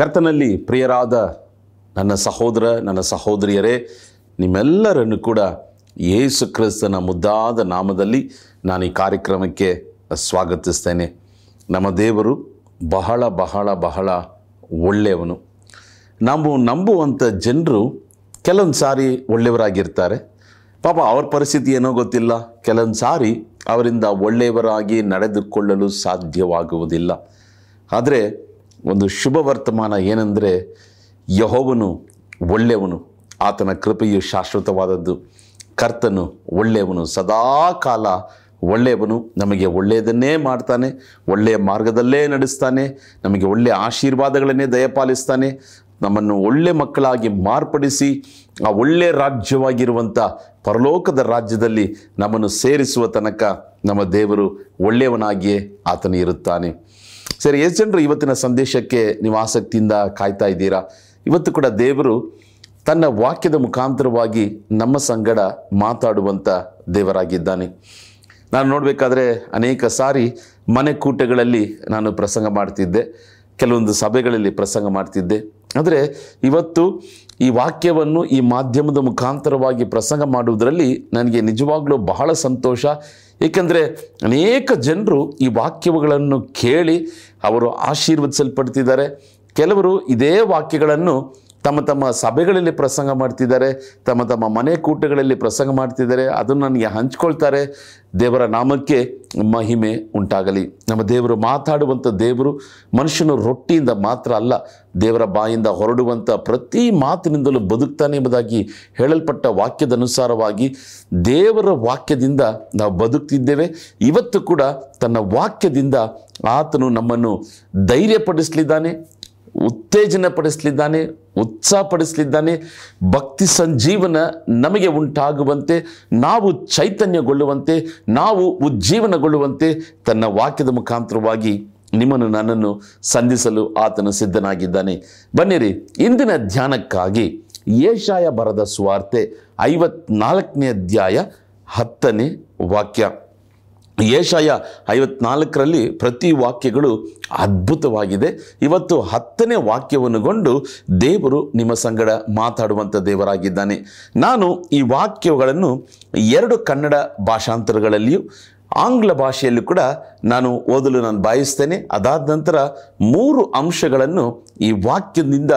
ಕರ್ತನಲ್ಲಿ ಪ್ರಿಯರಾದ ನನ್ನ ಸಹೋದರ, ನನ್ನ ಸಹೋದರಿಯರೇ, ನಿಮ್ಮೆಲ್ಲರನ್ನು ಕೂಡ ಯೇಸು ಕ್ರಿಸ್ತನ ಮುದ್ದಾದ ನಾಮದಲ್ಲಿ ನಾನು ಈ ಕಾರ್ಯಕ್ರಮಕ್ಕೆ ಸ್ವಾಗತಿಸ್ತೇನೆ. ನಮ್ಮ ದೇವರು ಬಹಳ ಬಹಳ ಬಹಳ ಒಳ್ಳೆಯವನು. ನಾವು ನಂಬುವಂಥ ಜನರು ಕೆಲವೊಂದು ಸಾರಿ ಒಳ್ಳೆಯವರಾಗಿರ್ತಾರೆ. ಪಾಪ ಅವ್ರ ಪರಿಸ್ಥಿತಿ ಏನೋ ಗೊತ್ತಿಲ್ಲ. ಕೆಲವೊಂದು ಸಾರಿ ಅವರಿಂದ ಒಳ್ಳೆಯವರಾಗಿ ನಡೆದುಕೊಳ್ಳಲು ಸಾಧ್ಯವಾಗುವುದಿಲ್ಲ. ಆದರೆ ಒಂದು ಶುಭ ವರ್ತಮಾನ ಏನೆಂದರೆ ಯಹೋವನು ಒಳ್ಳೆಯವನು, ಆತನ ಕೃಪೆಯು ಶಾಶ್ವತವಾದದ್ದು. ಕರ್ತನು ಒಳ್ಳೆಯವನು, ಸದಾ ಕಾಲ ಒಳ್ಳೆಯವನು, ನಮಗೆ ಒಳ್ಳೆಯದನ್ನೇ ಮಾಡ್ತಾನೆ, ಒಳ್ಳೆಯ ಮಾರ್ಗದಲ್ಲೇ ನಡೆಸ್ತಾನೆ, ನಮಗೆ ಒಳ್ಳೆಯ ಆಶೀರ್ವಾದಗಳನ್ನೇ ದಯಪಾಲಿಸ್ತಾನೆ, ನಮ್ಮನ್ನು ಒಳ್ಳೆ ಮಕ್ಕಳಾಗಿ ಮಾರ್ಪಡಿಸಿ, ಆ ಒಳ್ಳೆ ರಾಜ್ಯವಾಗಿರುವಂಥ ಪರಲೋಕದ ರಾಜ್ಯದಲ್ಲಿ ನಮ್ಮನ್ನು ಸೇರಿಸುವ ತನಕ ನಮ್ಮ ದೇವರು ಒಳ್ಳೆಯವನಾಗಿಯೇ ಆತನು ಇರುತ್ತಾನೆ ಸರಿ ಎಷ್ಟು ಜನರು ಇವತ್ತಿನ ಸಂದೇಶಕ್ಕೆ ನೀವು ಆಸಕ್ತಿಯಿಂದ ಕಾಯ್ತಾ ಇದ್ದೀರಾ? ಇವತ್ತು ಕೂಡ ದೇವರು ತನ್ನ ವಾಕ್ಯದ ಮುಖಾಂತರವಾಗಿ ನಮ್ಮ ಸಂಗಡ ಮಾತಾಡುವಂಥ ದೇವರಾಗಿದ್ದಾನೆ. ನಾನು ನೋಡಬೇಕಾದ್ರೆ ಅನೇಕ ಸಾರಿ ಮನೆ ಕೂಟಗಳಲ್ಲಿ ನಾನು ಪ್ರಸಂಗ ಮಾಡ್ತಿದ್ದೆ, ಕೆಲವೊಂದು ಸಭೆಗಳಲ್ಲಿ ಪ್ರಸಂಗ ಮಾಡ್ತಿದ್ದೆ. ಆದರೆ ಇವತ್ತು ಈ ವಾಕ್ಯವನ್ನು ಈ ಮಾಧ್ಯಮದ ಮುಖಾಂತರವಾಗಿ ಪ್ರಸಂಗ ಮಾಡುವುದರಲ್ಲಿ ನನಗೆ ನಿಜವಾಗ್ಲೂ ಬಹಳ ಸಂತೋಷ ಏಕೆಂದರೆ ಅನೇಕ ಜನರು ಈ ವಾಕ್ಯಗಳನ್ನು ಕೇಳಿ ಅವರು ಆಶೀರ್ವದಿಸಲ್ಪಡ್ತಿದ್ದಾರೆ. ಕೆಲವರು ಇದೇ ವಾಕ್ಯಗಳನ್ನು ತಮ್ಮ ತಮ್ಮ ಸಭೆಗಳಲ್ಲಿ ಪ್ರಸಂಗ ಮಾಡ್ತಿದ್ದಾರೆ, ತಮ್ಮ ತಮ್ಮ ಮನೆ ಕೂಟಗಳಲ್ಲಿ ಪ್ರಸಂಗ ಮಾಡ್ತಿದ್ದಾರೆ, ಅದನ್ನು ನನಗೆ ಹಂಚ್ಕೊಳ್ತಾರೆ. ದೇವರ ನಾಮಕ್ಕೆ ಮಹಿಮೆ ಉಂಟಾಗಲಿ. ನಮ್ಮ ದೇವರು ಮಾತಾಡುವಂಥ ದೇವರು ಮನುಷ್ಯನು ರೊಟ್ಟಿಯಿಂದ ಮಾತ್ರ ಅಲ್ಲ, ದೇವರ ಬಾಯಿಂದ ಹೊರಡುವಂಥ ಪ್ರತಿ ಮಾತಿನಿಂದಲೂ ಬದುಕ್ತಾನೆ ಎಂಬುದಾಗಿ ಹೇಳಲ್ಪಟ್ಟ ವಾಕ್ಯದ ಅನುಸಾರವಾಗಿ ದೇವರ ವಾಕ್ಯದಿಂದ ನಾವು ಬದುಕ್ತಿದ್ದೇವೆ. ಇವತ್ತು ಕೂಡ ತನ್ನ ವಾಕ್ಯದಿಂದ ಆತನು ನಮ್ಮನ್ನು ಧೈರ್ಯಪಡಿಸಲಿದ್ದಾನೆ ಉತ್ತೇಜನ ಪಡಿಸಲಿದ್ದಾನೆ ಉತ್ಸಾಹಪಡಿಸಲಿದ್ದಾನೆ. ಭಕ್ತಿ ಸಂಜೀವನ ನಮಗೆ ಉಂಟಾಗುವಂತೆ, ನಾವು ಚೈತನ್ಯಗೊಳ್ಳುವಂತೆ, ನಾವು ಉಜ್ಜೀವನಗೊಳ್ಳುವಂತೆ ತನ್ನ ವಾಕ್ಯದ ಮುಖಾಂತರವಾಗಿ ನಿಮ್ಮನ್ನು ನನ್ನನ್ನು ಸಂಧಿಸಲು ಆತನು ಸಿದ್ಧನಾಗಿದ್ದಾನೆ. ಬನ್ನಿರಿ, ಇಂದಿನ ಧ್ಯಾನಕ್ಕಾಗಿ ಏಷಾಯ ಬರದ ಸ್ವಾರ್ತೆ ಐವತ್ನಾಲ್ಕನೇ ಅಧ್ಯಾಯ ಹತ್ತನೇ ವಾಕ್ಯ. ಏಷಾಯ ಐವತ್ನಾಲ್ಕರಲ್ಲಿ ಪ್ರತಿ ವಾಕ್ಯಗಳು ಅದ್ಭುತವಾಗಿದೆ. ಇವತ್ತು ಹತ್ತನೇ ವಾಕ್ಯವನ್ನುಗೊಂಡು ದೇವರು ನಿಮ್ಮ ಸಂಗಡ ಮಾತಾಡುವಂಥ ದೇವರಾಗಿದ್ದಾನೆ. ನಾನು ಈ ವಾಕ್ಯಗಳನ್ನು ಎರಡು ಕನ್ನಡ ಭಾಷಾಂತರಗಳಲ್ಲಿಯೂ, ಆಂಗ್ಲ ಭಾಷೆಯಲ್ಲೂ ಕೂಡ ನಾನು ಓದಲು ನಾನು ಬಯಸ್ತೇನೆ. ಅದಾದ ನಂತರ ಮೂರು ಅಂಶಗಳನ್ನು ಈ ವಾಕ್ಯದಿಂದ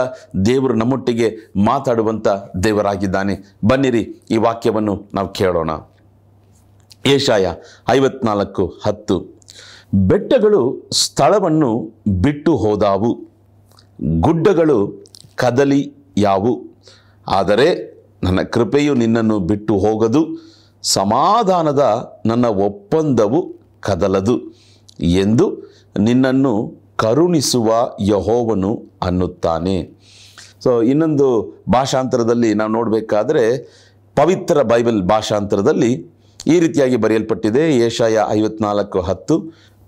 ದೇವರು ನಮ್ಮೊಟ್ಟಿಗೆ ಮಾತಾಡುವಂಥ ದೇವರಾಗಿದ್ದಾನೆ. ಬನ್ನಿರಿ, ಈ ವಾಕ್ಯವನ್ನು ನಾವು ಕೇಳೋಣ. ಏಷಾಯ ಐವತ್ನಾಲ್ಕು ಹತ್ತು. ಬೆಟ್ಟಗಳು ಸ್ಥಳವನ್ನು ಬಿಟ್ಟು ಹೋದಾವು. ಗುಡ್ಡಗಳು ಕದಲಿ ಯಾವು. ಆದರೆ ನನ್ನ ಕೃಪೆಯು ನಿನ್ನನ್ನು ಬಿಟ್ಟು ಹೋಗದು. ಸಮಾಧಾನದ ನನ್ನ ಒಪ್ಪಂದವು ಕದಲದು ಎಂದು ನಿನ್ನನ್ನು ಕರುಣಿಸುವ ಯಹೋವನು ಅನ್ನುತ್ತಾನೆ. ಸೊ ಇನ್ನೊಂದು ಭಾಷಾಂತರದಲ್ಲಿ ನಾವು ನೋಡಬೇಕಾದ್ರೆ ಪವಿತ್ರ ಬೈಬಲ್ ಭಾಷಾಂತರದಲ್ಲಿ ಈ ರೀತಿಯಾಗಿ ಬರೆಯಲ್ಪಟ್ಟಿದೆ. ಏಷಾಯ ಐವತ್ನಾಲ್ಕು ಹತ್ತು.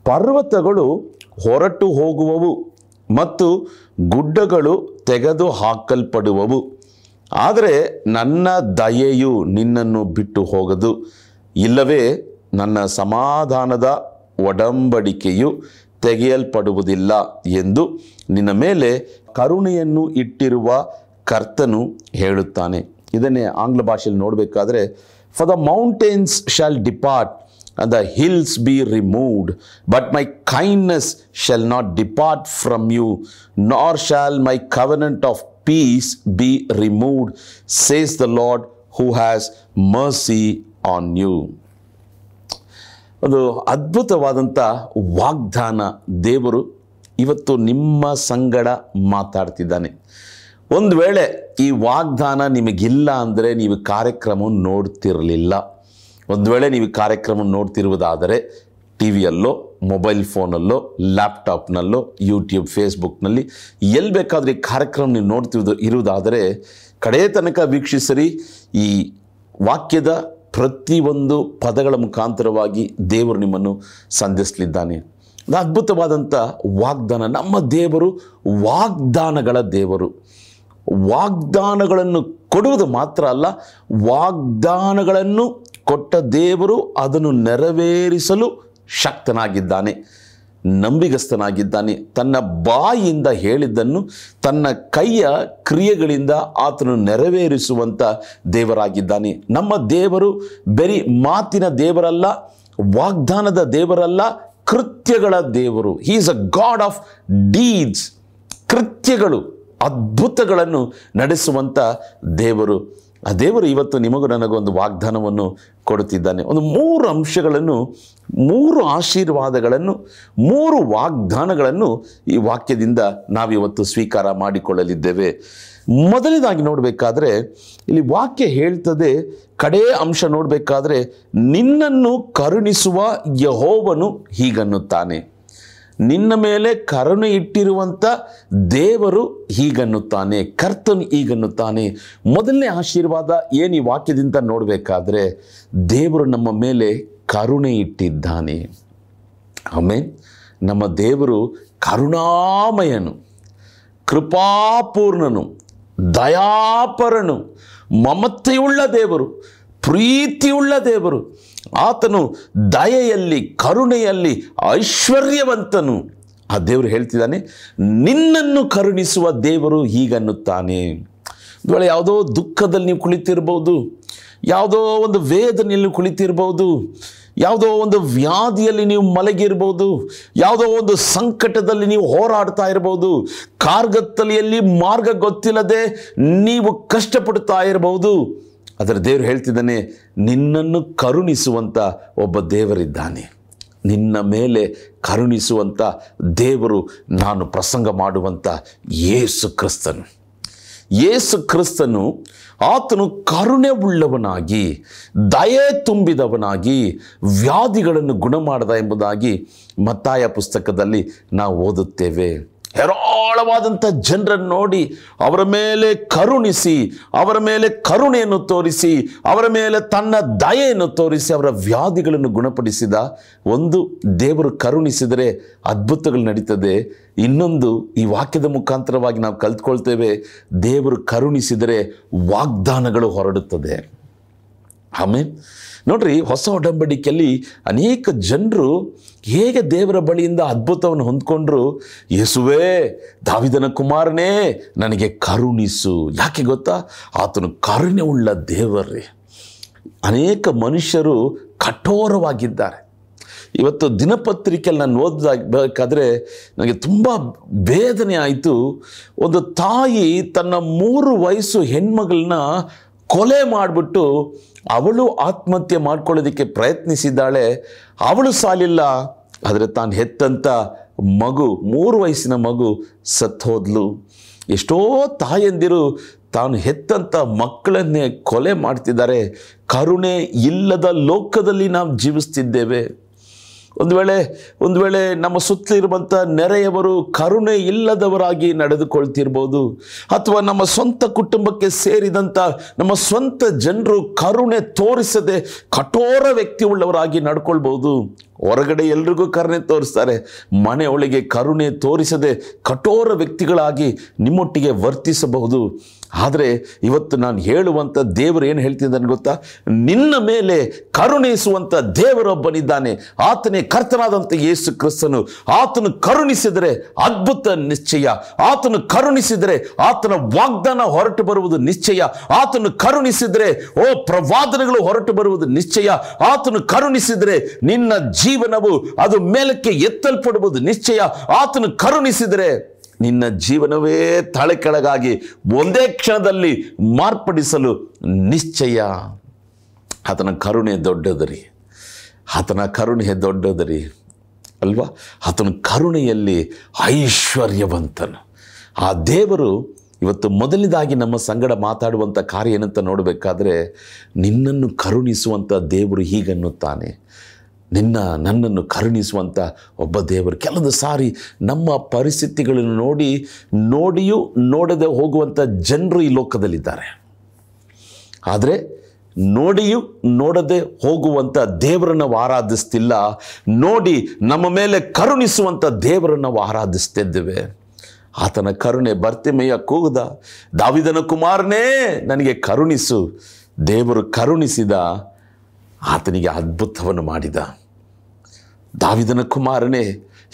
ಪರ್ವತಗಳು ಹೊರಟು ಹೋಗುವವು ಮತ್ತು ಗುಡ್ಡಗಳು ತೆಗೆದು ಹಾಕಲ್ಪಡುವವು. ಆದರೆ ನನ್ನ ದಯೆಯು ನಿನ್ನನ್ನು ಬಿಟ್ಟು ಹೋಗದು. ಇಲ್ಲವೇ ನನ್ನ ಸಮಾಧಾನದ ಒಡಂಬಡಿಕೆಯು ತೆಗೆಯಲ್ಪಡುವುದಿಲ್ಲ ಎಂದು ನಿನ್ನ ಮೇಲೆ ಕರುಣೆಯನ್ನು ಇಟ್ಟಿರುವ ಕರ್ತನು ಹೇಳುತ್ತಾನೆ. ಇದನ್ನೇ ಆಂಗ್ಲ ಭಾಷೆಯಲ್ಲಿ ನೋಡಬೇಕಾದ್ರೆ For the mountains shall depart and the hills be removed, but my kindness shall not depart from you, nor shall my covenant of peace be removed, says the Lord who has mercy on you. ಒಂದು ಅದ್ಭುತವಾದಂಥ ವಾಗ್ದಾನ ದೇವರು ಇವತ್ತು ನಿಮ್ಮ ಸಂಗಡ ಮಾತಾಡ್ತಿದ್ದಾನೆ ಒಂದು ವೇಳೆ ಈ ವಾಗ್ದಾನ ನಿಮಗಿಲ್ಲ ಅಂದರೆ ನೀವು ಕಾರ್ಯಕ್ರಮವನ್ನು ನೋಡ್ತಿರಲಿಲ್ಲ. ಒಂದು ವೇಳೆ ನೀವು ಕಾರ್ಯಕ್ರಮ ನೋಡ್ತಿರುವುದಾದರೆ ಟಿ ವಿಯಲ್ಲೋ ಮೊಬೈಲ್ ಫೋನಲ್ಲೋ ಲ್ಯಾಪ್ಟಾಪ್ನಲ್ಲೋ ಯೂಟ್ಯೂಬ್ ಫೇಸ್ಬುಕ್ನಲ್ಲಿ ಎಲ್ಲಿ ಬೇಕಾದರೆ ಈ ಕಾರ್ಯಕ್ರಮ ನೀವು ನೋಡ್ತಿರೋದು ಇರುವುದಾದರೆ ಕಡೆಯ ತನಕ ವೀಕ್ಷಿಸರಿ, ಈ ವಾಕ್ಯದ ಪ್ರತಿಯೊಂದು ಪದಗಳ ಮುಖಾಂತರವಾಗಿ ದೇವರು ನಿಮ್ಮನ್ನು ಸಂಧಿಸಲಿದ್ದಾನೆ. ಅದು ಅದ್ಭುತವಾದಂಥ ವಾಗ್ದಾನ. ನಮ್ಮ ದೇವರು ವಾಗ್ದಾನಗಳ ದೇವರು. ವಾಗ್ದಾನಗಳನ್ನು ಕೊಡುವುದು ಮಾತ್ರ ಅಲ್ಲ, ವಾಗ್ದಾನಗಳನ್ನು ಕೊಟ್ಟ ದೇವರು ಅದನ್ನು ನೆರವೇರಿಸಲು ಶಕ್ತನಾಗಿದ್ದಾನೆ, ನಂಬಿಗಸ್ತನಾಗಿದ್ದಾನೆ. ತನ್ನ ಬಾಯಿಯಿಂದ ಹೇಳಿದ್ದನ್ನು, ತನ್ನ ಕೈಯ ಕ್ರಿಯೆಗಳಿಂದ ಆತನು ನೆರವೇರಿಸುವಂಥ ದೇವರಾಗಿದ್ದಾನೆ. ನಮ್ಮ ದೇವರು ಬರೀ ಮಾತಿನ ದೇವರಲ್ಲ, ವಾಗ್ದಾನದ ದೇವರಲ್ಲ, ಕೃತ್ಯಗಳ ದೇವರು. He is a God of deeds ಕೃತ್ಯಗಳು. ಅದ್ಭುತಗಳನ್ನು ನಡೆಸುವಂಥ ದೇವರು. ಆ ದೇವರು ಇವತ್ತು ನಿಮಗೂ ನನಗೊಂದು ವಾಗ್ದಾನವನ್ನು ಕೊಡುತ್ತಿದ್ದಾನೆ. ಒಂದು ಮೂರು ಅಂಶಗಳನ್ನು, ಮೂರು ಆಶೀರ್ವಾದಗಳನ್ನು, ಮೂರು ವಾಗ್ದಾನಗಳನ್ನು ಈ ವಾಕ್ಯದಿಂದ ನಾವಿವತ್ತು ಸ್ವೀಕಾರ ಮಾಡಿಕೊಳ್ಳಲಿದ್ದೇವೆ. ಮೊದಲನೇದಾಗಿ ನೋಡಬೇಕಾದ್ರೆ, ಇಲ್ಲಿ ವಾಕ್ಯ ಹೇಳ್ತದೆ, ಕಡೇ ಅಂಶ ನೋಡಬೇಕಾದ್ರೆ, ನಿನ್ನನ್ನು ಕರುಣಿಸುವ ಯಹೋವನು ಹೀಗನ್ನುತ್ತಾನೆ. ನಿನ್ನ ಮೇಲೆ ಕರುಣೆ ಇಟ್ಟಿರುವಂಥ ದೇವರು ಹೀಗನ್ನುತ್ತಾನೆ, ಕರ್ತನು ಹೀಗನ್ನುತ್ತಾನೆ. ಮೊದಲನೇ ಆಶೀರ್ವಾದ ಏನು ಈ ವಾಕ್ಯದಿಂದ ನೋಡಬೇಕಾದ್ರೆ, ದೇವರು ನಮ್ಮ ಮೇಲೆ ಕರುಣೆ ಇಟ್ಟಿದ್ದಾನೆ. ಆಮೇಲೆ ನಮ್ಮ ದೇವರು ಕರುಣಾಮಯನು, ಕೃಪಾಪೂರ್ಣನು, ದಯಾಪರನು, ಮಮತೆಯುಳ್ಳ ದೇವರು, ಪ್ರೀತಿಯುಳ್ಳ ದೇವರು ಆತನು ದಯೆಯಲ್ಲಿ, ಕರುಣೆಯಲ್ಲಿ ಐಶ್ವರ್ಯವಂತನು. ಆ ದೇವರು ಹೇಳ್ತಿದ್ದಾನೆ, ನಿನ್ನನ್ನು ಕರುಣಿಸುವ ದೇವರು ಹೀಗನ್ನುತ್ತಾನೆ. ಒಂದು ಯಾವುದೋ ದುಃಖದಲ್ಲಿ ನೀವು ಕುಳಿತಿರ್ಬೋದು, ಯಾವುದೋ ಒಂದು ವೇದನೆಯಲ್ಲಿ ಕುಳಿತಿರ್ಬೋದು, ಯಾವುದೋ ಒಂದು ವ್ಯಾಧಿಯಲ್ಲಿ ನೀವು ಮಲಗಿರ್ಬೋದು, ಯಾವುದೋ ಒಂದು ಸಂಕಟದಲ್ಲಿ ನೀವು ಹೋರಾಡ್ತಾ ಇರ್ಬೋದು, ಕಾರ್ಗತ್ತಲೆಯಲ್ಲಿ ಮಾರ್ಗ ಗೊತ್ತಿಲ್ಲದೆ ನೀವು ಕಷ್ಟಪಡ್ತಾ ಇರಬಹುದು ಅದರ ದೇವರು ಹೇಳ್ತಿದ್ದಾನೆ, ನಿನ್ನನ್ನು ಕರುಣಿಸುವಂಥ ಒಬ್ಬ ದೇವರಿದ್ದಾನೆ. ನಿನ್ನ ಮೇಲೆ ಕರುಣಿಸುವಂಥ ದೇವರು ನಾನು ಪ್ರಸಂಗ ಮಾಡುವಂಥ ಯೇಸು ಕ್ರಿಸ್ತನು. ಯೇಸು ಕ್ರಿಸ್ತನು ಆತನು ಕರುಣೆ ಉಳ್ಳವನಾಗಿ, ದಯೆ ತುಂಬಿದವನಾಗಿ, ವ್ಯಾಧಿಗಳನ್ನು ಗುಣ ಮಾಡದ ಎಂಬುದಾಗಿ ಮತ್ತಾಯ ಪುಸ್ತಕದಲ್ಲಿ ನಾವು ಓದುತ್ತೇವೆ. ಹೇರಾಳವಾದಂಥ ಜನರನ್ನು ನೋಡಿ ಅವರ ಮೇಲೆ ಕರುಣಿಸಿ, ಅವರ ಮೇಲೆ ಕರುಣೆಯನ್ನು ತೋರಿಸಿ, ಅವರ ಮೇಲೆ ತನ್ನ ದಯೆಯನ್ನು ತೋರಿಸಿ ಅವರ ವ್ಯಾಧಿಗಳನ್ನು ಗುಣಪಡಿಸಿದ ಒಂದು ದೇವರು ಕರುಣಿಸಿದರೆ ಅದ್ಭುತಗಳು ನಡೀತದೆ. ಇನ್ನೊಂದು ಈ ವಾಕ್ಯದ ಮುಖಾಂತರವಾಗಿ ನಾವು ಕಲ್ತ್ಕೊಳ್ತೇವೆ, ದೇವರು ಕರುಣಿಸಿದರೆ ವಾಗ್ದಾನಗಳು ಹೊರಡುತ್ತದೆ. ಆಮೇಲೆ ನೋಡ್ರಿ ಹೊಸ ಒಡಂಬಡಿಕೆಯಲ್ಲಿ ಅನೇಕ ಜನರು ಹೇಗೆ ದೇವರ ಬಳಿಯಿಂದ ಅದ್ಭುತವನ್ನು ಹೊಂದ್ಕೊಂಡ್ರು? ಯೇಸುವೇ, ದಾವಿದನ ಕುಮಾರನೇ, ನನಗೆ ಕರುಣಿಸು. ಯಾಕೆ ಗೊತ್ತಾ? ಆತನು ಕರುಣೆ ಉಳ್ಳ ದೇವರೇ. ಅನೇಕ ಮನುಷ್ಯರು ಕಠೋರವಾಗಿದ್ದಾರೆ. ಇವತ್ತು ದಿನಪತ್ರಿಕೆಯಲ್ಲಿ ನಾನು ಓದಬೇಕಾದ್ರೆ ನನಗೆ ತುಂಬ ವೇದನೆ ಆಯಿತು. ಒಂದು ತಾಯಿ ತನ್ನ ಮೂರು ವಯಸ್ಸು ಹೆಣ್ಮಗಳನ್ನ ಕೊಲೆ ಮಾಡಿಬಿಟ್ಟು ಅವಳು ಆತ್ಮಹತ್ಯೆ ಮಾಡ್ಕೊಳ್ಳೋದಕ್ಕೆ ಪ್ರಯತ್ನಿಸಿದ್ದಾಳೆ, ಅವಳು ಸಾಲಿಲ್ಲ. ಆದರೆ ತಾನು ಹೆತ್ತಂಥ ಮಗು, ಮೂರು ವಯಸ್ಸಿನ ಮಗು ಸತ್ತೋದ್ಲು. ಎಷ್ಟೋ ತಾಯಂದಿರು ತಾನು ಹೆತ್ತಂಥ ಮಕ್ಕಳನ್ನೇ ಕೊಲೆ ಮಾಡ್ತಿದ್ದಾರೆ. ಕರುಣೆ ಇಲ್ಲದ ಲೋಕದಲ್ಲಿ ನಾವು ಜೀವಿಸ್ತಿದ್ದೇವೆ. ಒಂದು ವೇಳೆ ಒಂದು ವೇಳೆ ನಮ್ಮ ಸುತ್ತಲಿರುವಂಥ ನೆರೆಯವರು ಕರುಣೆ ಇಲ್ಲದವರಾಗಿ ನಡೆದುಕೊಳ್ತಿರ್ಬೋದು, ಅಥವಾ ನಮ್ಮ ಸ್ವಂತ ಕುಟುಂಬಕ್ಕೆ ಸೇರಿದಂಥ ನಮ್ಮ ಸ್ವಂತ ಜನರು ಕರುಣೆ ತೋರಿಸದೆ ಕಠೋರ ವ್ಯಕ್ತಿ ಉಳ್ಳವರಾಗಿ ನಡ್ಕೊಳ್ಬೋದು ಹೊರಗಡೆ ಎಲ್ರಿಗೂ ಕರುಣೆ ತೋರಿಸ್ತಾರೆ. ಮನೆ ಕರುಣೆ ತೋರಿಸದೆ ಕಠೋರ ವ್ಯಕ್ತಿಗಳಾಗಿ ನಿಮ್ಮೊಟ್ಟಿಗೆ ವರ್ತಿಸಬಹುದು. ಆದರೆ ಇವತ್ತು ನಾನು ಹೇಳುವಂಥ ದೇವರು ಏನು ಹೇಳ್ತಿದ್ದಾನೆ ಗೊತ್ತಾ? ನಿನ್ನ ಮೇಲೆ ಕರುಣಿಸುವಂಥ ದೇವರೊಬ್ಬನಿದ್ದಾನೆ. ಆತನೇ ಕರ್ತನಾದಂಥ ಯೇಸು ಕ್ರಿಸ್ತನು. ಆತನು ಕರುಣಿಸಿದರೆ ಅದ್ಭುತ ನಿಶ್ಚಯ. ಆತನು ಕರುಣಿಸಿದರೆ ಆತನ ವಾಗ್ದಾನ ಹೊರಟು ಬರುವುದು ನಿಶ್ಚಯ. ಆತನು ಕರುಣಿಸಿದರೆ, ಓ ಪ್ರವಾದನೆಗಳು ಹೊರಟು ಬರುವುದು ನಿಶ್ಚಯ. ಆತನು ಕರುಣಿಸಿದರೆ ನಿನ್ನ ಜೀವನವು ಅದು ಮೇಲಕ್ಕೆ ಎತ್ತಲ್ಪಡುವುದು ನಿಶ್ಚಯ. ಆತನು ಕರುಣಿಸಿದರೆ ನಿನ್ನ ಜೀವನವೇ ತಳೆಕೆಳಗಾಗಿ ಒಂದೇ ಕ್ಷಣದಲ್ಲಿ ಮಾರ್ಪಡಿಸಲು ನಿಶ್ಚಯ. ಆತನ ಕರುಣೆ ದೊಡ್ಡದರಿ. ಆತನ ಕರುಣೆ ದೊಡ್ಡದರಿ. ಅಲ್ವಾ? ಆತನ ಕರುಣೆಯಲ್ಲಿ ಐಶ್ವರ್ಯವಂತನು. ಆ ದೇವರು ಇವತ್ತು ಮೊದಲನೇದಾಗಿ ನಮ್ಮ ಸಂಗಡ ಮಾತಾಡುವಂಥ ಕಾರ್ಯ ಏನಂತ ನೋಡಬೇಕಾದ್ರೆ ನಿನ್ನನ್ನು ಕರುಣಿಸುವಂಥ ದೇವರು ಹೀಗನ್ನುತ್ತಾನೆ. ನಿನ್ನ ನನ್ನನ್ನು ಕರುಣಿಸುವಂಥ ಒಬ್ಬ ದೇವರು. ಕೆಲವು ಸಾರಿ ನಮ್ಮ ಪರಿಸ್ಥಿತಿಗಳನ್ನು ನೋಡಿ, ನೋಡಿಯೂ ನೋಡದೆ ಹೋಗುವಂಥ ಜನರು ಈ ಲೋಕದಲ್ಲಿದ್ದಾರೆ. ಆದರೆ ನೋಡಿಯೂ ನೋಡದೆ ಹೋಗುವಂಥ ದೇವರನ್ನು ಆರಾಧಿಸ್ತಿಲ್ಲ. ನೋಡಿ ನಮ್ಮ ಮೇಲೆ ಕರುಣಿಸುವಂಥ ದೇವರನ್ನು ಆರಾಧಿಸ್ತಿದ್ದೇವೆ. ಆತನ ಕರುಣೆ ಬರ್ತಿಮೆಯ ಕೂಗದ. ದಾವಿದನ ಕುಮಾರನೇ, ನನಗೆ ಕರುಣಿಸು. ದೇವರು ಕರುಣಿಸಿದ ಆತನಿಗೆ ಅದ್ಭುತವನ್ನು ಮಾಡಿದ. ದಾವಿದನ ಕುಮಾರನೇ,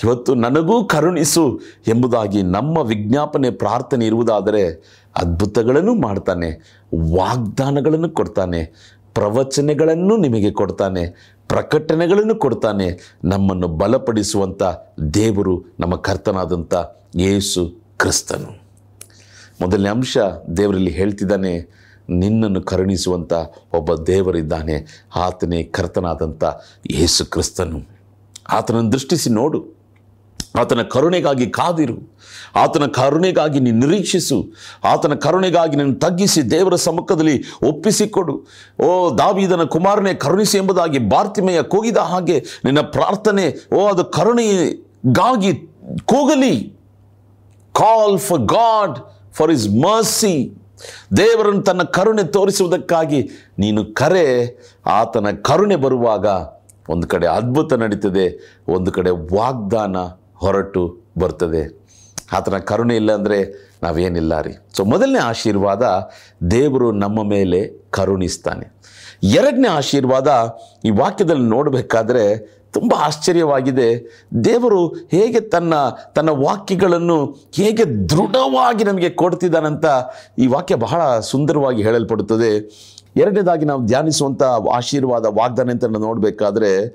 ಇವತ್ತು ನನಗೂ ಕರುಣಿಸು ಎಂಬುದಾಗಿ ನಮ್ಮ ವಿಜ್ಞಾಪನೆ ಪ್ರಾರ್ಥನೆ ಇರುವುದಾದರೆ ಅದ್ಭುತಗಳನ್ನು ಮಾಡ್ತಾನೆ, ವಾಗ್ದಾನಗಳನ್ನು ಕೊಡ್ತಾನೆ, ಪ್ರವಚನೆಗಳನ್ನು ನಿಮಗೆ ಕೊಡ್ತಾನೆ ಪ್ರಕಟಣೆಗಳನ್ನು ಕೊಡ್ತಾನೆ, ನಮ್ಮನ್ನು ಬಲಪಡಿಸುವಂಥ ದೇವರು ನಮ್ಮ ಕರ್ತನಾದಂಥ ಯೇಸು ಕ್ರಿಸ್ತನು. ಮೊದಲನೇ ಅಂಶ ದೇವರಲ್ಲಿ ಹೇಳ್ತಿದ್ದಾನೆ ನಿನ್ನನ್ನು ಕರುಣಿಸುವಂಥ ಒಬ್ಬ ದೇವರಿದ್ದಾನೆ. ಆತನೇ ಕರ್ತನಾದಂಥ ಯೇಸು ಕ್ರಿಸ್ತನು. ಆತನನ್ನು ದೃಷ್ಟಿಸಿ ನೋಡು. ಆತನ ಕರುಣೆಗಾಗಿ ಕಾದಿರು. ಆತನ ಕರುಣೆಗಾಗಿ ನೀನು ನಿರೀಕ್ಷಿಸು. ಆತನ ಕರುಣೆಗಾಗಿ ನೀನು ತಗ್ಗಿಸಿ ದೇವರ ಸಮ್ಮುಖದಲ್ಲಿ ಒಪ್ಪಿಸಿಕೊಡು. ಓ ದಾವಿದನ ಕುಮಾರನೇ, ಕರುಣಿಸಿ ಎಂಬುದಾಗಿ ಬಾರ್ತಿಮೆಯ ಕೂಗಿದ ಹಾಗೆ ನಿನ್ನ ಪ್ರಾರ್ಥನೆ, ಓ ಅದು ಕರುಣೆಗಾಗಿ ಕೂಗಲಿ. Call for God for his mercy ದೇವರನ್ನು ತನ್ನ ಕರುಣೆ ತೋರಿಸುವುದಕ್ಕಾಗಿ ನೀನು ಕರೆ, ಆತನ ಕರುಣೆ ಬರುವಾಗ ಒಂದು ಕಡೆ ಅದ್ಭುತ ನಡೀತದೆ, ಒಂದು ಕಡೆ ವಾಗ್ದಾನ ಹೊರಟು ಬರ್ತದೆ. ಆತನ ಕರುಣೆ ಇಲ್ಲ ಅಂದರೆ ನಾವೇನಿಲ್ಲ ರೀ. ಸೊ ಮೊದಲನೇ ಆಶೀರ್ವಾದ ದೇವರು ನಮ್ಮ ಮೇಲೆ ಕರುಣಿಸ್ತಾನೆ. ಎರಡನೇ ಆಶೀರ್ವಾದ ಈ ವಾಕ್ಯದಲ್ಲಿ ನೋಡಬೇಕಾದ್ರೆ ತುಂಬ ಆಶ್ಚರ್ಯವಾಗಿದೆ. ದೇವರು ಹೇಗೆ ತನ್ನ ತನ್ನ ವಾಕ್ಯಗಳನ್ನು ಹೇಗೆ ದೃಢವಾಗಿ ನಮಗೆ ಕೊಡ್ತಿದ್ದಾನಂತ ಈ ವಾಕ್ಯ ಬಹಳ ಸುಂದರವಾಗಿ ಹೇಳಲ್ಪಡುತ್ತದೆ. ಎರಡನೇದಾಗಿ ನಾವು ಧ್ಯಾನಿಸುವಂಥ ಆಶೀರ್ವಾದ, ವಾಗ್ದಾನ ಅಂತ ನೋಡಬೇಕಾದ್ರೆ,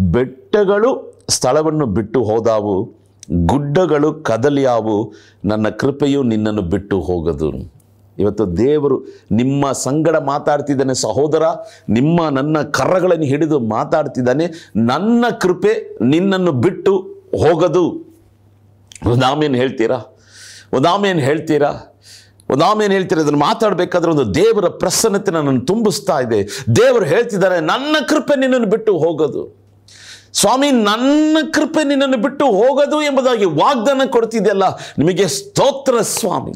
ಬೆಟ್ಟಗಳು ಸ್ಥಳವನ್ನು ಬಿಟ್ಟು ಹೋದಾವು, ಗುಡ್ಡಗಳು ಕದಲಿಯಾವು, ನನ್ನ ಕೃಪೆಯು ನಿನ್ನನ್ನು ಬಿಟ್ಟು ಹೋಗದು. ಇವತ್ತು ದೇವರು ನಿಮ್ಮ ಸಂಗಡ ಮಾತಾಡ್ತಿದ್ದಾನೆ ಸಹೋದರ, ನಿಮ್ಮ ನನ್ನ ಕರ್ರಗಳನ್ನು ಹಿಡಿದು ಮಾತಾಡ್ತಿದ್ದಾನೆ, ನನ್ನ ಕೃಪೆ ನಿನ್ನನ್ನು ಬಿಟ್ಟು ಹೋಗದು. ಒಂದಾಮೇನು ಹೇಳ್ತೀರಾ? ಒಂದಾಮೇನು ಹೇಳ್ತೀರಾ? ಒಂದಾಮೇನು ಹೇಳ್ತೀರಾ? ಅದನ್ನು ಮಾತಾಡಬೇಕಾದ್ರೆ ಒಂದು ದೇವರ ಪ್ರಸನ್ನತೆ ನನ್ನನ್ನು ತುಂಬಿಸ್ತಾ ಇದೆ. ದೇವರು ಹೇಳ್ತಿದ್ದಾರೆ, ನನ್ನ ಕೃಪೆ ನಿನ್ನನ್ನು ಬಿಟ್ಟು ಹೋಗೋದು. ಸ್ವಾಮಿ, ನನ್ನ ಕೃಪೆ ನಿನ್ನನ್ನು ಬಿಟ್ಟು ಹೋಗೋದು ಎಂಬುದಾಗಿ ವಾಗ್ದಾನ ಕೊಡ್ತಿದೆಯಲ್ಲ, ನಿಮಗೆ ಸ್ತೋತ್ರ ಸ್ವಾಮಿ.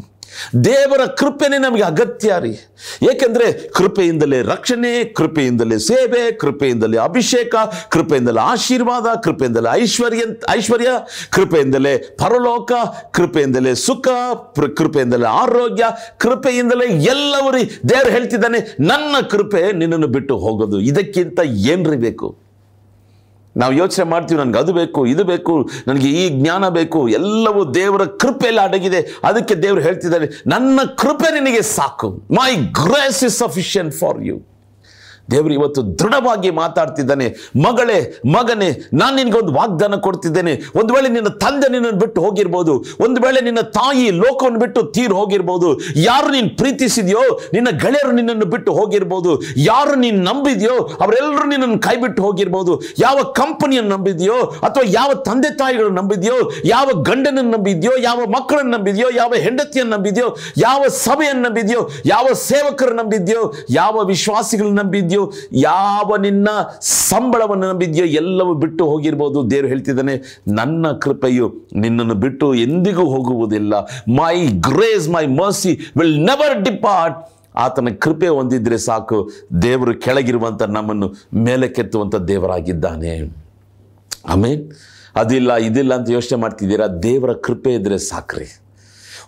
ದೇವರ ಕೃಪೆನೇ ನಮಗೆ ಅಗತ್ಯ ರೀ. ಏಕೆಂದರೆ ಕೃಪೆಯಿಂದಲೇ ರಕ್ಷಣೆ, ಕೃಪೆಯಿಂದಲೇ ಸೇವೆ, ಕೃಪೆಯಿಂದಲೇ ಅಭಿಷೇಕ, ಕೃಪೆಯಿಂದಲೇ ಆಶೀರ್ವಾದ, ಕೃಪೆಯಿಂದಲೇ ಐಶ್ವರ್ಯ ಐಶ್ವರ್ಯ, ಕೃಪೆಯಿಂದಲೇ ಪರಲೋಕ, ಕೃಪೆಯಿಂದಲೇ ಸುಖ ಕೃಪೆಯಿಂದಲೇ ಆರೋಗ್ಯ, ಕೃಪೆಯಿಂದಲೇ ಎಲ್ಲವೂ ದೇವರು ಹೇಳ್ತಿದ್ದಾನೆ, ನನ್ನ ಕೃಪೆ ನಿನ್ನನ್ನು ಬಿಟ್ಟು ಹೋಗೋದು. ಇದಕ್ಕಿಂತ ಏನ್ರಿ ಬೇಕು? ನಾವು ಯೋಚನೆ ಮಾಡ್ತೀವಿ, ನನಗೆ ಅದು ಬೇಕು, ಇದು ಬೇಕು, ನನಗೆ ಈ ಜ್ಞಾನ ಬೇಕು, ಎಲ್ಲವೂ ದೇವರ ಕೃಪೆಯಲ್ಲಿ ಅಡಗಿದೆ. ಅದಕ್ಕೆ ದೇವರು ಹೇಳ್ತಿದ್ದಾರೆ, ನನ್ನ ಕೃಪೆ ನಿನಗೆ ಸಾಕು. My grace is sufficient for you ದೇವರು ಇವತ್ತು ದೃಢವಾಗಿ ಮಾತಾಡ್ತಿದ್ದಾನೆ, ಮಗಳೇ, ಮಗನೇ, ನಾನು ನಿನಗೊಂದು ವಾಗ್ದಾನ ಕೊಡ್ತಿದ್ದೇನೆ. ಒಂದು ವೇಳೆ ನಿನ್ನ ತಂದೆ ನಿನ್ನನ್ನು ಬಿಟ್ಟು ಹೋಗಿರ್ಬೋದು, ಒಂದು ವೇಳೆ ನಿನ್ನ ತಾಯಿ ಲೋಕವನ್ನು ಬಿಟ್ಟು ತೀರು ಹೋಗಿರ್ಬೋದು, ಯಾರು ನೀನು ಪ್ರೀತಿಸಿದೆಯೋ, ನಿನ್ನ ಗೆಳೆಯರು ನಿನ್ನನ್ನು ಬಿಟ್ಟು ಹೋಗಿರ್ಬೋದು, ಯಾರು ನೀನು ನಂಬಿದೆಯೋ, ಅವರೆಲ್ಲರೂ ನಿನ್ನನ್ನು ಕೈ ಬಿಟ್ಟು ಹೋಗಿರ್ಬೋದು, ಯಾವ ಕಂಪನಿಯನ್ನು ನಂಬಿದೆಯೋ, ಅಥವಾ ಯಾವ ತಂದೆ ತಾಯಿಗಳನ್ನು ನಂಬಿದೆಯೋ, ಯಾವ ಗಂಡನನ್ನು ನಂಬಿದೆಯೋ, ಯಾವ ಮಕ್ಕಳನ್ನು ನಂಬಿದೆಯೋ, ಯಾವ ಹೆಂಡತಿಯನ್ನು ನಂಬಿದೆಯೋ, ಯಾವ ಸಭೆಯನ್ನು ನಂಬಿದೆಯೋ, ಯಾವ ಸೇವಕರು ನಂಬಿದೆಯೋ, ಯಾವ ವಿಶ್ವಾಸಿಗಳನ್ನು ನಂಬಿದ್ಯೋ ಯಾವ ನಿನ್ನ ಸಂಬಳವನ್ನು ನಂಬಿದ್ಯೋ? ಎಲ್ಲವೂ ಬಿಟ್ಟು ಹೋಗಿರ್ಬೋದು. ದೇವರು ಹೇಳ್ತಿದ್ದಾನೆ, ನನ್ನ ಕೃಪೆಯು ನಿನ್ನನ್ನು ಬಿಟ್ಟು ಎಂದಿಗೂ ಹೋಗುವುದಿಲ್ಲ. My grace my mercy will never depart ಆತನ ಕೃಪೆ ಹೊಂದಿದ್ರೆ ಸಾಕು. ದೇವರು ಕೆಳಗಿರುವಂಥ ನಮ್ಮನ್ನು ಮೇಲಕ್ಕೆತ್ತುವಂಥ ದೇವರಾಗಿದ್ದಾನೆ. ಆಮೇಲೆ ಅದಿಲ್ಲ, ಇದಿಲ್ಲ ಅಂತ ಯೋಚನೆ ಮಾಡ್ತಿದ್ದೀರಾ? ದೇವರ ಕೃಪೆ ಇದ್ರೆ ಸಾಕ್ರಿ.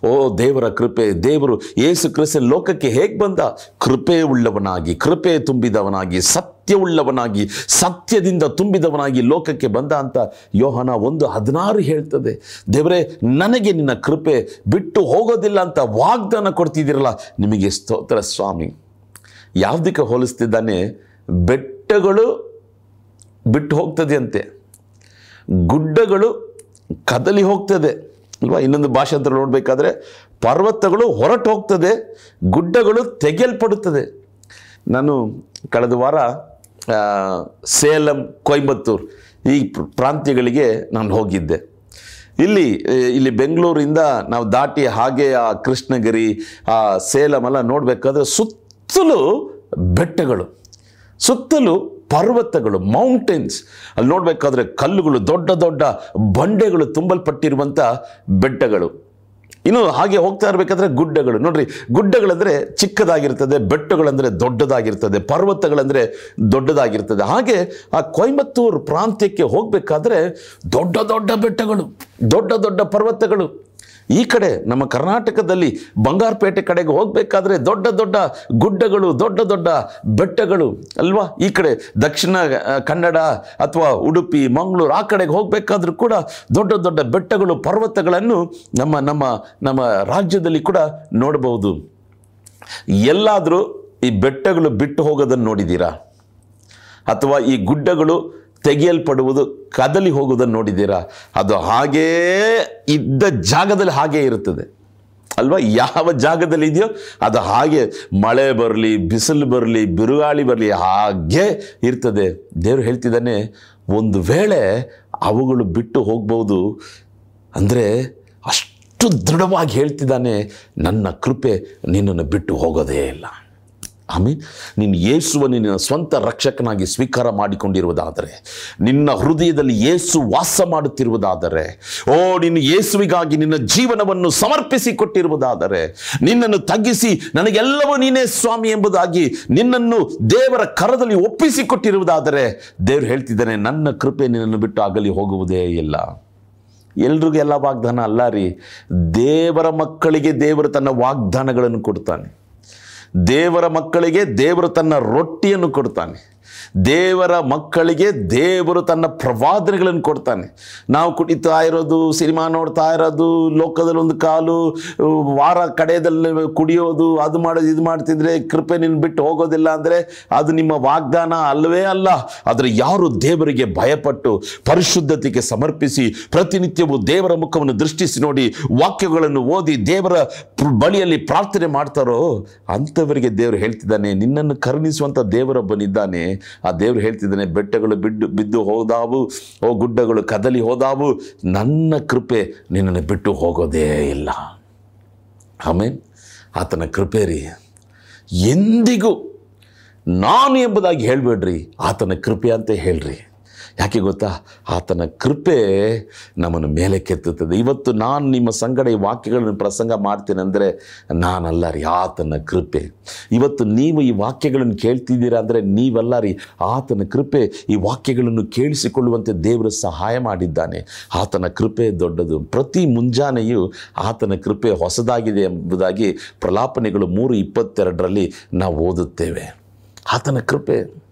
ಓ ದೇವರ ಕೃಪೆ, ದೇವರು ಏಸು ಕ್ರಿಸ್ತ ಲೋಕಕ್ಕೆ ಹೇಗೆ ಬಂದ? ಕೃಪೆ ಉಳ್ಳವನಾಗಿ, ಕೃಪೆ ತುಂಬಿದವನಾಗಿ ಸತ್ಯವುಳ್ಳವನಾಗಿ ಸತ್ಯದಿಂದ ತುಂಬಿದವನಾಗಿ ಲೋಕಕ್ಕೆ ಬಂದ ಅಂತ ಯೋಹನ ಒಂದು ಹದಿನಾರು ಹೇಳ್ತದೆ. ದೇವರೇ, ನನಗೆ ನಿನ್ನ ಕೃಪೆ ಬಿಟ್ಟು ಹೋಗೋದಿಲ್ಲ ಅಂತ ವಾಗ್ದಾನ ಕೊಡ್ತಿದ್ದೀರಲ್ಲ, ನಿಮಗೆ ಸ್ತೋತ್ರ ಸ್ವಾಮಿ. ಯಾವುದಕ್ಕೆ ಹೋಲಿಸ್ತಿದ್ದಾನೆ? ಬೆಟ್ಟಗಳು ಬಿಟ್ಟು ಹೋಗ್ತದೆ ಅಂತೆ. ಗುಡ್ಡಗಳು ಕದಲಿ ಹೋಗ್ತದೆ. ಅಲ್ವಾ? ಇನ್ನೊಂದು ಭಾಷಾಂತರ ನೋಡಬೇಕಾದ್ರೆ ಪರ್ವತಗಳು ಹೊರಟು ಹೋಗ್ತದೆ ಗುಡ್ಡಗಳು ತೆಗೆಯಲ್ಪಡುತ್ತದೆ. ನಾನು ಕಳೆದ ವಾರ ಸೇಲಂ, ಕೊಯಂಬತ್ತೂರು ಈ ಪ್ರಾಂತ್ಯಗಳಿಗೆ ನಾನು ಹೋಗಿದ್ದೆ. ಇಲ್ಲಿ ಇಲ್ಲಿ ಬೆಂಗಳೂರಿಂದ ನಾವು ದಾಟಿ ಹಾಗೆ ಆ ಕೃಷ್ಣಗಿರಿ, ಆ ಸೇಲಂ ಎಲ್ಲ ನೋಡಬೇಕಾದ್ರೆ ಸುತ್ತಲೂ ಬೆಟ್ಟಗಳು. ಸುತ್ತಲೂ ಪರ್ವತಗಳು ಮೌಂಟೇನ್ಸ್ ಅಲ್ಲಿ ನೋಡಬೇಕಾದ್ರೆ ಕಲ್ಲುಗಳು, ದೊಡ್ಡ ದೊಡ್ಡ ಬಂಡೆಗಳು ತುಂಬಲ್ಪಟ್ಟಿರುವಂಥ ಬೆಟ್ಟಗಳು. ಇನ್ನು ಹಾಗೆ ಹೋಗ್ತಾ ಇರಬೇಕಾದ್ರೆ ಗುಡ್ಡಗಳು. ನೋಡ್ರಿ, ಗುಡ್ಡಗಳಂದರೆ ಚಿಕ್ಕದಾಗಿರ್ತದೆ, ಬೆಟ್ಟಗಳಂದರೆ ದೊಡ್ಡದಾಗಿರ್ತದೆ, ಪರ್ವತಗಳಂದರೆ ದೊಡ್ಡದಾಗಿರ್ತದೆ. ಹಾಗೆ ಆ ಕೊಯಮತ್ತೂರು ಪ್ರಾಂತ್ಯಕ್ಕೆ ಹೋಗಬೇಕಾದ್ರೆ ದೊಡ್ಡ ದೊಡ್ಡ ಬೆಟ್ಟಗಳು, ದೊಡ್ಡ ದೊಡ್ಡ ಪರ್ವತಗಳು. ಈ ಕಡೆ ನಮ್ಮ ಕರ್ನಾಟಕದಲ್ಲಿ ಬಂಗಾರಪೇಟೆ ಕಡೆಗೆ ಹೋಗಬೇಕಾದ್ರೆ ದೊಡ್ಡ ದೊಡ್ಡ ಗುಡ್ಡಗಳು, ದೊಡ್ಡ ದೊಡ್ಡ ಬೆಟ್ಟಗಳು ಅಲ್ವಾ? ಈ ಕಡೆ ದಕ್ಷಿಣ ಕನ್ನಡ ಅಥವಾ ಉಡುಪಿ, ಮಂಗಳೂರು ಆ ಕಡೆಗೆ ಹೋಗಬೇಕಾದ್ರೂ ಕೂಡ ದೊಡ್ಡ ದೊಡ್ಡ ಬೆಟ್ಟಗಳು, ಪರ್ವತಗಳನ್ನು ನಮ್ಮ ನಮ್ಮ ನಮ್ಮ ರಾಜ್ಯದಲ್ಲಿ ಕೂಡ ನೋಡಬಹುದು. ಎಲ್ಲಾದರೂ ಈ ಬೆಟ್ಟಗಳು ಬಿಟ್ಟು ಹೋಗೋದನ್ನು ನೋಡಿದ್ದೀರಾ? ಅಥವಾ ಈ ಗುಡ್ಡಗಳು ತೆಗೆಯಲ್ಪಡುವುದು, ಕದಲಿ ಹೋಗುವುದನ್ನು ನೋಡಿದ್ದೀರಾ? ಅದು ಹಾಗೇ ಇದ್ದ ಜಾಗದಲ್ಲಿ ಹಾಗೇ ಇರುತ್ತದೆ. ಅಲ್ವಾ? ಯಾವ ಜಾಗದಲ್ಲಿ ಇದೆಯೋ, ಅದು ಹಾಗೆ ಮಳೆ ಬರಲಿ, ಬಿಸಿಲು ಬರಲಿ, ಬಿರುಗಾಳಿ ಬರಲಿ, ಹಾಗೆ ಇರ್ತದೆ. ದೇವರು ಹೇಳ್ತಿದ್ದಾನೆ, ಒಂದು ವೇಳೆ ಅವುಗಳು ಬಿಟ್ಟು ಹೋಗ್ಬೋದು ಅಂದರೆ ಅಷ್ಟು ದೃಢವಾಗಿ ಹೇಳ್ತಿದ್ದಾನೆ, ನನ್ನ ಕೃಪೆ ನಿನ್ನನ್ನು ಬಿಟ್ಟು ಹೋಗೋದೇ ಇಲ್ಲ. ಆಮೀನ್. ನೀನು ಯೇಸುವನ್ನು ನಿನ್ನ ಸ್ವಂತ ರಕ್ಷಕನಾಗಿ ಸ್ವೀಕಾರ ಮಾಡಿಕೊಂಡಿರುವುದಾದರೆ, ನಿನ್ನ ಹೃದಯದಲ್ಲಿ ಯೇಸು ವಾಸ ಮಾಡುತ್ತಿರುವುದಾದರೆ, ಓ, ನೀನು ಯೇಸುವಿಗಾಗಿ ನಿನ್ನ ಜೀವನವನ್ನು ಸಮರ್ಪಿಸಿ ಕೊಟ್ಟಿರುವುದಾದರೆ ನಿನ್ನನ್ನು ತಗ್ಗಿಸಿ ನನಗೆಲ್ಲವೂ ನೀನೇ ಸ್ವಾಮಿ ಎಂಬುದಾಗಿ ನಿನ್ನನ್ನು ದೇವರ ಕರದಲ್ಲಿ ಒಪ್ಪಿಸಿಕೊಟ್ಟಿರುವುದಾದರೆ, ದೇವರು ಹೇಳ್ತಿದ್ದಾನೆ, ನನ್ನ ಕೃಪೆ ನಿನ್ನನ್ನು ಬಿಟ್ಟು ಆಗಲಿ ಹೋಗುವುದೇ ಇಲ್ಲ. ಎಲ್ರಿಗೂ ಎಲ್ಲ ವಾಗ್ದಾನ ಅಲ್ಲ ರೀ. ದೇವರ ಮಕ್ಕಳಿಗೆ ದೇವರು ತನ್ನ ವಾಗ್ದಾನಗಳನ್ನು ಕೊಡ್ತಾನೆ. ದೇವರ ಮಕ್ಕಳಿಗೆ ದೇವರು ತನ್ನ ರೊಟ್ಟಿಯನ್ನು ಕೊಡ್ತಾನೆ. ದೇವರ ಮಕ್ಕಳಿಗೆ ದೇವರು ತನ್ನ ಪ್ರವಾದನೆಗಳನ್ನು ಕೊಡ್ತಾನೆ. ನಾವು ಕುಡಿತಾ ಇರೋದು, ಸಿನಿಮಾ ನೋಡ್ತಾ ಇರೋದು, ಲೋಕದಲ್ಲಿ ಒಂದು ಕಾಲು ವಾರ ಕಡೆಯಲ್ಲಿ ಕುಡಿಯೋದು, ಅದು ಮಾಡೋದು, ಇದು ಮಾಡ್ತಿದ್ರೆ ಕೃಪೆ ನಿನ್ನ ಬಿಟ್ಟು ಹೋಗೋದಿಲ್ಲ ಅಂದರೆ ಅದು ನಿಮ್ಮ ವಾಗ್ದಾನ ಅಲ್ಲವೇ ಅಲ್ಲ. ಆದರೆ ಯಾರು ದೇವರಿಗೆ ಭಯಪಟ್ಟು ಪರಿಶುದ್ಧತೆಗೆ ಸಮರ್ಪಿಸಿ ಪ್ರತಿನಿತ್ಯವೂ ದೇವರ ಮುಖವನ್ನು ದೃಷ್ಟಿಸಿ ನೋಡಿ ವಾಕ್ಯಗಳನ್ನು ಓದಿ ದೇವರ ಬಳಿಯಲ್ಲಿ ಪ್ರಾರ್ಥನೆ ಮಾಡ್ತಾರೋ, ಅಂಥವರಿಗೆ ದೇವರು ಹೇಳ್ತಿದ್ದಾನೆ, ನಿನ್ನನ್ನು ಕರುಣಿಸುವಂಥ ದೇವರೊಬ್ಬನಿದ್ದಾನೆ. ಆ ದೇವರು ಹೇಳ್ತಿದ್ದಾನೆ, ಬೆಟ್ಟಗಳು ಬಿದ್ದು ಬಿದ್ದು ಹೋದಾವು, ಓ ಗುಡ್ಡಗಳು ಕದಲಿ ಹೋದಾವು, ನನ್ನ ಕೃಪೆ ನಿನ್ನನ್ನು ಬಿಟ್ಟು ಹೋಗೋದೇ ಇಲ್ಲ. ಆಮೇಲೆ ಆತನ ಕೃಪೆ ರೀ. ಎಂದಿಗೂ ನಾನು ಎಂಬುದಾಗಿ ಹೇಳಬೇಡ್ರಿ, ಆತನ ಕೃಪೆ ಅಂತ ಹೇಳ್ರಿ. ಯಾಕೆ ಗೊತ್ತಾ? ಆತನ ಕೃಪೆ ನಮ್ಮನ್ನು ಮೇಲೆ ಕೆತ್ತುತ್ತದೆ ಇವತ್ತು ನಾನು ನಿಮ್ಮ ಸಂಗಡ ಈ ವಾಕ್ಯಗಳನ್ನು ಪ್ರಸಂಗ ಮಾಡ್ತೇನೆ ಅಂದರೆ ನಾನಲ್ಲ ರೀ ಆತನ ಕೃಪೆ. ಇವತ್ತು ನೀವು ಈ ವಾಕ್ಯಗಳನ್ನು ಕೇಳ್ತಿದ್ದೀರಾ ಅಂದರೆ ನೀವಲ್ಲ ರೀ ಆತನ ಕೃಪೆ ಈ ವಾಕ್ಯಗಳನ್ನು ಕೇಳಿಸಿಕೊಳ್ಳುವಂತೆ ದೇವರು ಸಹಾಯ ಮಾಡಿದ್ದಾನೆ. ಆತನ ಕೃಪೆ ದೊಡ್ಡದು. ಪ್ರತಿ ಮುಂಜಾನೆಯೂ ಆತನ ಕೃಪೆ ಹೊಸದಾಗಿದೆ ಎಂಬುದಾಗಿ ಪ್ರಲಾಪನೆಗಳು ಮೂರು ಇಪ್ಪತ್ತೆರಡರಲ್ಲಿ ನಾವು ಓದುತ್ತೇವೆ. ಆತನ ಕೃಪೆ.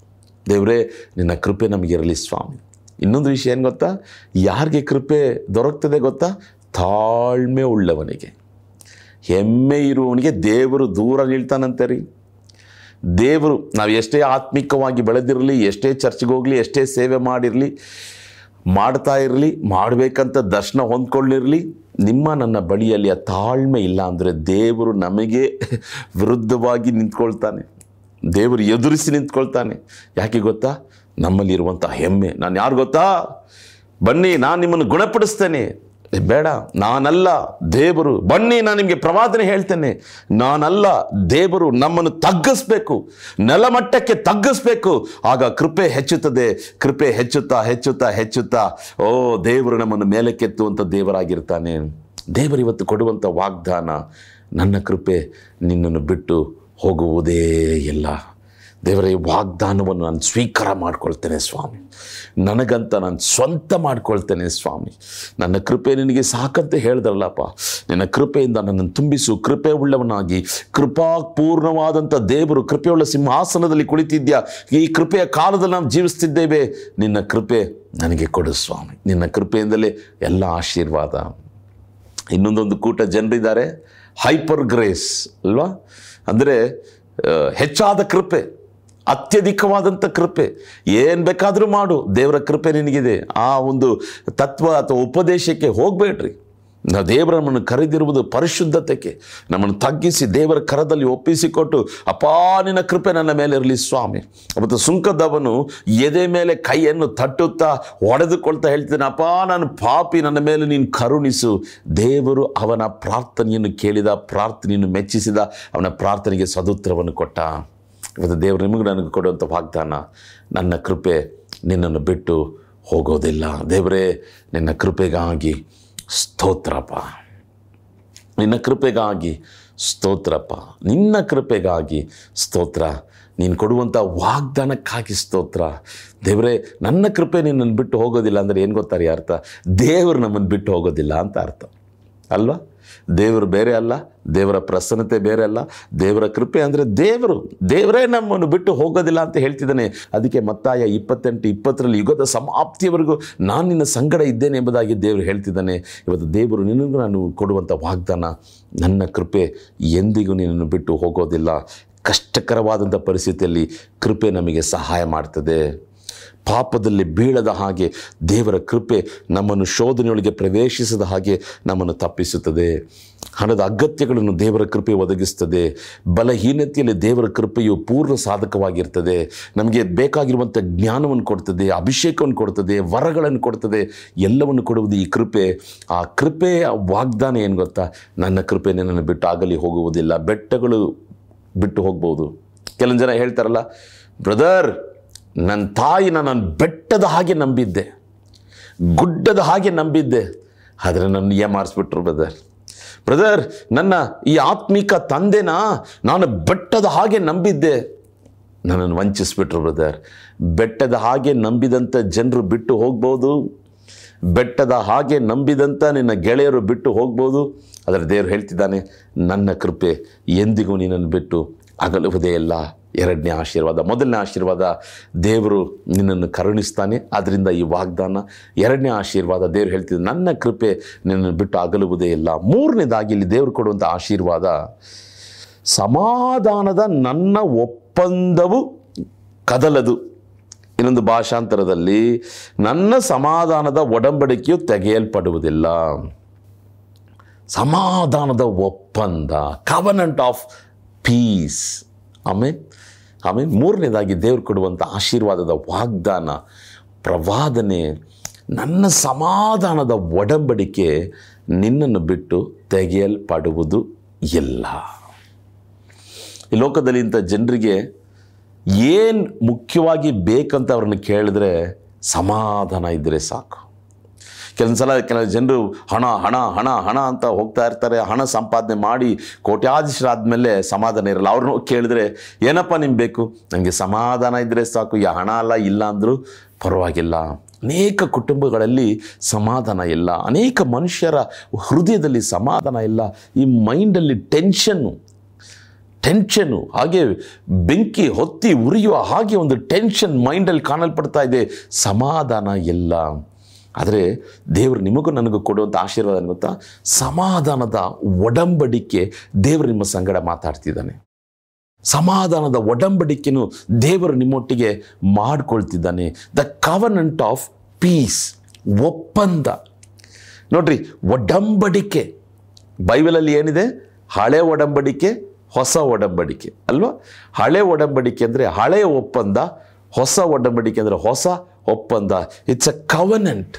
ದೇವರೇ, ನಿನ್ನ ಕೃಪೆ ನಮಗಿರಲಿ ಸ್ವಾಮಿ. ಇನ್ನೊಂದು ವಿಷಯ ಏನು ಗೊತ್ತಾ? ಯಾರಿಗೆ ಕೃಪೆ ದೊರಕ್ತದೆ ಗೊತ್ತಾ? ತಾಳ್ಮೆ ಉಳ್ಳವನಿಗೆ. ಹೆಮ್ಮೆ ಇರುವವನಿಗೆ ದೇವರು ದೂರ ನಿಲ್ತಾನಂತೆ ರೀ. ದೇವರು, ನಾವು ಎಷ್ಟೇ ಆತ್ಮಿಕವಾಗಿ ಬೆಳೆದಿರಲಿ, ಎಷ್ಟೇ ಚರ್ಚ್ಗೆ ಹೋಗಲಿ, ಎಷ್ಟೇ ಸೇವೆ ಮಾಡಿರಲಿ, ಮಾಡ್ತಾ ಇರಲಿ, ಮಾಡಬೇಕಂತ ದರ್ಶನ ಹೊಂದ್ಕೊಳ್ಳಿರಲಿ, ನಿಮ್ಮ ನನ್ನ ಬಳಿಯಲ್ಲಿ ಆ ತಾಳ್ಮೆ ಇಲ್ಲ ಅಂದರೆ ದೇವರು ನಮಗೆ ವಿರುದ್ಧವಾಗಿ ನಿಂತ್ಕೊಳ್ತಾನೆ. ದೇವರು ಎದುರಿಸಿ ನಿಂತ್ಕೊಳ್ತಾನೆ. ಯಾಕೆ ಗೊತ್ತಾ? ನಮ್ಮಲ್ಲಿರುವಂಥ ಹೆಮ್ಮೆ. ನಾನು ಯಾರು ಗೊತ್ತಾ? ಬನ್ನಿ, ನಾನು ನಿಮ್ಮನ್ನು ಗುಣಪಡಿಸ್ತೇನೆ. ಬೇಡ, ನಾನಲ್ಲ ದೇವರು. ಬನ್ನಿ, ನಾನು ನಿಮಗೆ ಪ್ರವಾದನೆ ಹೇಳ್ತೇನೆ. ನಾನಲ್ಲ ದೇವರು ನಮ್ಮನ್ನು ತಗ್ಗಿಸ್ಬೇಕು. ನೆಲಮಟ್ಟಕ್ಕೆ ತಗ್ಗಿಸ್ಬೇಕು. ಆಗ ಕೃಪೆ ಹೆಚ್ಚುತ್ತದೆ. ಕೃಪೆ ಹೆಚ್ಚುತ್ತಾ ಹೆಚ್ಚುತ್ತಾ ಹೆಚ್ಚುತ್ತಾ. ಓ, ದೇವರು ನಮ್ಮನ್ನು ಮೇಲಕ್ಕೆತ್ತುವಂಥ ದೇವರಾಗಿರ್ತಾನೆ. ದೇವರು ಇವತ್ತು ಕೊಡುವಂಥ ವಾಗ್ದಾನ, ನನ್ನ ಕೃಪೆ ನಿನ್ನನ್ನು ಬಿಟ್ಟು ಹೋಗುವುದೇ ಇಲ್ಲ. ದೇವರೇ, ವಾಗ್ದಾನವನ್ನು ನಾನು ಸ್ವೀಕಾರ ಮಾಡ್ಕೊಳ್ತೇನೆ ಸ್ವಾಮಿ. ನನಗಂತ ನಾನು ಸ್ವಂತ ಮಾಡ್ಕೊಳ್ತೇನೆ ಸ್ವಾಮಿ. ನನ್ನ ಕೃಪೆ ನಿನಗೆ ಸಾಕಂತ ಹೇಳಿದ್ರಲ್ಲಪ್ಪ ನಿನ್ನ ಕೃಪೆಯಿಂದ ನನ್ನನ್ನು ತುಂಬಿಸು. ಕೃಪೆ ಉಳ್ಳವನಾಗಿ ಕೃಪಾಪೂರ್ಣವಾದಂಥ ದೇವರು, ಕೃಪೆಯುಳ್ಳ ಸಿಂಹಾಸನದಲ್ಲಿ ಕುಳಿತಿದ್ಯಾ? ಈ ಕೃಪೆಯ ಕಾಲದಲ್ಲಿ ನಾವು ಜೀವಿಸ್ತಿದ್ದೇವೆ. ನಿನ್ನ ಕೃಪೆ ನನಗೆ ಕೊಡು ಸ್ವಾಮಿ. ನಿನ್ನ ಕೃಪೆಯಿಂದಲೇ ಎಲ್ಲ ಆಶೀರ್ವಾದ. ಇನ್ನೊಂದೊಂದು ಕೂಟ ಜನರಿದ್ದಾರೆ. ಹೈಪರ್ ಗ್ರೇಸ್ ಅಲ್ವಾ? ಅಂದರೆ ಹೆಚ್ಚಾದ ಕೃಪೆ ಅತ್ಯಧಿಕವಾದಂಥ ಕೃಪೆ. ಏನು ಬೇಕಾದರೂ ಮಾಡು, ದೇವರ ಕೃಪೆ ನಿನಗಿದೆ. ಆ ಒಂದು ತತ್ವ ಅಥವಾ ಉಪದೇಶಕ್ಕೆ ಹೋಗಬೇಡ್ರಿ. ನಾ ದೇವರ ನಮ್ಮನ್ನು ಕರೆದಿರುವುದು ಪರಿಶುದ್ಧತೆಗೆ. ನಮ್ಮನ್ನು ತಗ್ಗಿಸಿ ದೇವರ ಕರದಲ್ಲಿ ಒಪ್ಪಿಸಿಕೊಟ್ಟು ಅಪಾನಿನ ಕೃಪೆ ನನ್ನ ಮೇಲೆ ಇರಲಿ ಸ್ವಾಮಿ. ಮತ್ತು ಸುಂಕದವನು ಎದೆ ಮೇಲೆ ಕೈಯನ್ನು ತಟ್ಟುತ್ತಾ ಒಡೆದುಕೊಳ್ತಾ ಹೇಳ್ತೇನೆ ಅಪ್ಪ ನಾನು ಪಾಪಿ ನನ್ನ ಮೇಲೆ ನೀನು ಕರುಣಿಸು. ದೇವರು ಅವನ ಪ್ರಾರ್ಥನೆಯನ್ನು ಕೇಳಿದ, ಪ್ರಾರ್ಥನೆಯನ್ನು ಮೆಚ್ಚಿಸಿದ, ಅವನ ಪ್ರಾರ್ಥನೆಗೆ ಸದುತ್ರವನ್ನು ಕೊಟ್ಟ. ಇವತ್ತು ದೇವರು ನಿಮಗೆ ನನಗೆ ಕೊಡುವಂಥ ವಾಗ್ದಾನ, ನನ್ನ ಕೃಪೆ ನಿನ್ನನ್ನು ಬಿಟ್ಟು ಹೋಗೋದಿಲ್ಲ. ದೇವರೇ, ನಿನ್ನ ಕೃಪೆಗಾಗಿ ಸ್ತೋತ್ರಪ್ಪ. ನಿನ್ನ ಕೃಪೆಗಾಗಿ ಸ್ತೋತ್ರಪ್ಪ. ನಿನ್ನ ಕೃಪೆಗಾಗಿ ಸ್ತೋತ್ರ. ನೀನು ಕೊಡುವಂಥ ವಾಗ್ದಾನಕ್ಕಾಗಿ ಸ್ತೋತ್ರ. ದೇವರೇ, ನನ್ನ ಕೃಪೆ ನಿನ್ನನ್ನು ಬಿಟ್ಟು ಹೋಗೋದಿಲ್ಲ ಅಂದರೆ ಏನು ಗೊತ್ತಾರೆ ಅರ್ಥ? ದೇವರು ನಮ್ಮನ್ನು ಬಿಟ್ಟು ಹೋಗೋದಿಲ್ಲ ಅಂತ ಅರ್ಥ. ಅಲ್ವಾ? ದೇವರು ಬೇರೆ ಅಲ್ಲ, ದೇವರ ಪ್ರಸನ್ನತೆ ಬೇರೆ ಅಲ್ಲ, ದೇವರ ಕೃಪೆ ಅಂದರೆ ದೇವರು, ದೇವರೇ ನಮ್ಮನ್ನು ಬಿಟ್ಟು ಹೋಗೋದಿಲ್ಲ ಅಂತ ಹೇಳ್ತಿದ್ದಾನೆ. ಅದಕ್ಕೆ ಮತ್ತಾಯ ಇಪ್ಪತ್ತೆಂಟು ಇಪ್ಪತ್ತರಲ್ಲಿ ಯುಗದ ಸಮಾಪ್ತಿಯವರೆಗೂ ನಾನು ನಿನ್ನ ಸಂಗಡ ಇದ್ದೇನೆ ಎಂಬುದಾಗಿ ದೇವರು ಹೇಳ್ತಿದ್ದಾನೆ. ಇವತ್ತು ದೇವರು ನಿನಗೂ ನಾನು ಕೊಡುವಂಥ ವಾಗ್ದಾನ, ನನ್ನ ಕೃಪೆ ಎಂದಿಗೂ ನಿನ್ನನ್ನು ಬಿಟ್ಟು ಹೋಗೋದಿಲ್ಲ. ಕಷ್ಟಕರವಾದಂಥ ಪರಿಸ್ಥಿತಿಯಲ್ಲಿ ಕೃಪೆ ನಮಗೆ ಸಹಾಯ ಮಾಡ್ತದೆ. ಪಾಪದಲ್ಲಿ ಬೀಳದ ಹಾಗೆ ದೇವರ ಕೃಪೆ ನಮ್ಮನ್ನು ಶೋಧನೆಯೊಳಗೆ ಪ್ರವೇಶಿಸದ ಹಾಗೆ ನಮ್ಮನ್ನು ತಪ್ಪಿಸುತ್ತದೆ. ಹಣದ ಅಗತ್ಯಗಳನ್ನು ದೇವರ ಕೃಪೆ ಒದಗಿಸ್ತದೆ ಬಲಹೀನತೆಯಲ್ಲಿ ದೇವರ ಕೃಪೆಯು ಪೂರ್ಣ ಸಾಧಕವಾಗಿರ್ತದೆ. ನಮಗೆ ಬೇಕಾಗಿರುವಂಥ ಜ್ಞಾನವನ್ನು ಕೊಡ್ತದೆ, ಅಭಿಷೇಕವನ್ನು ಕೊಡ್ತದೆ, ವರಗಳನ್ನು ಕೊಡ್ತದೆ, ಎಲ್ಲವನ್ನು ಕೊಡುವುದು ಈ ಕೃಪೆ. ಆ ಕೃಪೆಯ ವಾಗ್ದಾನ ಏನು ಗೊತ್ತಾ? ನನ್ನ ಕೃಪೆ ನನ್ನನ್ನು ಬಿಟ್ಟು ಆಗಲಿ ಹೋಗುವುದಿಲ್ಲ, ಬೆಟ್ಟಗಳು ಬಿಟ್ಟು ಹೋಗ್ಬೋದು. ಕೆಲವೊಂದು ಜನ ಹೇಳ್ತಾರಲ್ಲ, ಬ್ರದರ್ ನನ್ನ ತಾಯಿನ ನಾನು ಬೆಟ್ಟದ ಹಾಗೆ ನಂಬಿದ್ದೆ, ಗುಡ್ಡದ ಹಾಗೆ ನಂಬಿದ್ದೆ. ಆದರೆ ನನ್ನ ಏಮಾರಿಸ್ಬಿಟ್ರು ಬ್ರದರ್ ಬ್ರದರ್ ನನ್ನ ಈ ಆತ್ಮಿಕ ತಂದೆನ ನಾನು ಬೆಟ್ಟದ ಹಾಗೆ ನಂಬಿದ್ದೆ. ನನ್ನನ್ನು ವಂಚಿಸ್ಬಿಟ್ರು ಬ್ರದರ್ ಬೆಟ್ಟದ ಹಾಗೆ ನಂಬಿದಂಥ ಜನರು ಬಿಟ್ಟು ಹೋಗ್ಬೋದು. ಬೆಟ್ಟದ ಹಾಗೆ ನಂಬಿದಂಥ ನಿನ್ನ ಗೆಳೆಯರು ಬಿಟ್ಟು ಹೋಗ್ಬೋದು. ಆದರೆ ದೇವರು ಹೇಳ್ತಿದ್ದಾನೆ, ನನ್ನ ಕೃಪೆ ಎಂದಿಗೂ ನಿನ್ನನ್ನು ಬಿಟ್ಟು ಅಗಲುವುದೇ ಇಲ್ಲ. ಎರಡನೇ ಆಶೀರ್ವಾದ. ಮೊದಲನೇ ಆಶೀರ್ವಾದ, ದೇವರು ನಿನ್ನನ್ನು ಕರುಣಿಸ್ತಾನೆ. ಅದರಿಂದ ಈ ವಾಗ್ದಾನ, ಎರಡನೇ ಆಶೀರ್ವಾದ, ದೇವರು ಹೇಳ್ತಿದ್ದ ನನ್ನ ಕೃಪೆ ನಿನ್ನನ್ನು ಬಿಟ್ಟು ಅಗಲುವುದೇ ಇಲ್ಲ. ಮೂರನೇದಾಗಿ ಇಲ್ಲಿ ದೇವರು ಕೊಡುವಂಥ ಆಶೀರ್ವಾದ, ಸಮಾಧಾನದ ನನ್ನ ಒಪ್ಪಂದವು ಕದಲದು. ಇನ್ನೊಂದು ಭಾಷಾಂತರದಲ್ಲಿ, ನನ್ನ ಸಮಾಧಾನದ ಒಡಂಬಡಿಕೆಯು ತೆಗೆಯಲ್ಪಡುವುದಿಲ್ಲ. ಸಮಾಧಾನದ ಒಪ್ಪಂದ ಕವನಂಟ್ ಆಫ್ ಪೀಸ್ ಆಮೇಲೆ ಆಮೇಲೆ ಮೂರನೇದಾಗಿ ದೇವರು ಕೊಡುವಂಥ ಆಶೀರ್ವಾದದ ವಾಗ್ದಾನ, ಪ್ರವಾದನೆ, ನನ್ನ ಸಮಾಧಾನದ ಒಡಂಬಡಿಕೆ ನಿನ್ನನ್ನು ಬಿಟ್ಟು ತೆಗೆಯಲ್ಪಡುವುದು ಇಲ್ಲ. ಈ ಲೋಕದಲ್ಲಿ ಇಂಥ ಜನರಿಗೆ ಏನು ಮುಖ್ಯವಾಗಿ ಬೇಕಂತ ಅವ್ರನ್ನ ಕೇಳಿದ್ರೆ ಸಮಾಧಾನ ಇದ್ದರೆ ಸಾಕು. ಕೆಲವೊಂದು ಸಲ ಕೆಲವು ಜನರು ಹಣ ಹಣ ಹಣ ಹಣ ಅಂತ ಹೋಗ್ತಾ ಇರ್ತಾರೆ. ಹಣ ಸಂಪಾದನೆ ಮಾಡಿ ಕೋಟ್ಯಾಧೀಶರಾದ್ಮೇಲೆ ಸಮಾಧಾನ ಇರಲ್ಲ. ಅವ್ರನ್ನ ಕೇಳಿದ್ರೆ, ಏನಪ್ಪ ನಿಮ್ಗೆ ಬೇಕು? ನನಗೆ ಸಮಾಧಾನ ಇದ್ದರೆ ಸಾಕು. ಈ ಹಣ ಅಲ್ಲ, ಇಲ್ಲ ಅಂದರೂ ಪರವಾಗಿಲ್ಲ. ಅನೇಕ ಕುಟುಂಬಗಳಲ್ಲಿ ಸಮಾಧಾನ ಇಲ್ಲ. ಅನೇಕ ಮನುಷ್ಯರ ಹೃದಯದಲ್ಲಿ ಸಮಾಧಾನ ಇಲ್ಲ. ಈ ಮೈಂಡಲ್ಲಿ ಟೆನ್ಷನ್ನು ಟೆನ್ಷನ್ನು, ಹಾಗೆ ಬೆಂಕಿ, ಹೊತ್ತಿ ಉರಿಯುವ ಹಾಗೆ ಒಂದು ಟೆನ್ಷನ್ ಮೈಂಡಲ್ಲಿ ಕಾಣಲ್ಪಡ್ತಾ ಇದೆ. ಸಮಾಧಾನ ಇಲ್ಲ. ಆದರೆ ದೇವರು ನಿಮಗೂ ನನಗೂ ಕೊಡುವಂಥ ಆಶೀರ್ವಾದ ಅನ್ನುವಂಥ ಸಮಾಧಾನದ ಒಡಂಬಡಿಕೆ ದೇವರು ನಿಮ್ಮ ಸಂಗಡ ಮಾತಾಡ್ತಿದ್ದಾನೆ. ಸಮಾಧಾನದ ಒಡಂಬಡಿಕೆನು ದೇವರು ನಿಮ್ಮೊಟ್ಟಿಗೆ ಮಾಡಿಕೊಳ್ತಿದ್ದಾನೆ. ದ ಕವರ್ನೆಂಟ್ ಆಫ್ ಪೀಸ್ ಒಪ್ಪಂದ. ನೋಡ್ರಿ, ಒಡಂಬಡಿಕೆ. ಬೈಬಲಲ್ಲಿ ಏನಿದೆ? ಹಳೆ ಒಡಂಬಡಿಕೆ, ಹೊಸ ಒಡಂಬಡಿಕೆ. ಅಲ್ವಾ? ಹಳೆ ಒಡಂಬಡಿಕೆ ಅಂದರೆ ಹಳೆಯ ಒಪ್ಪಂದ, ಹೊಸ ಒಡಂಬಡಿಕೆ ಅಂದರೆ ಹೊಸ ಒಪ್ಪಂದ. ಇಟ್ಸ್ ಅ ಕವನೆಂಟ್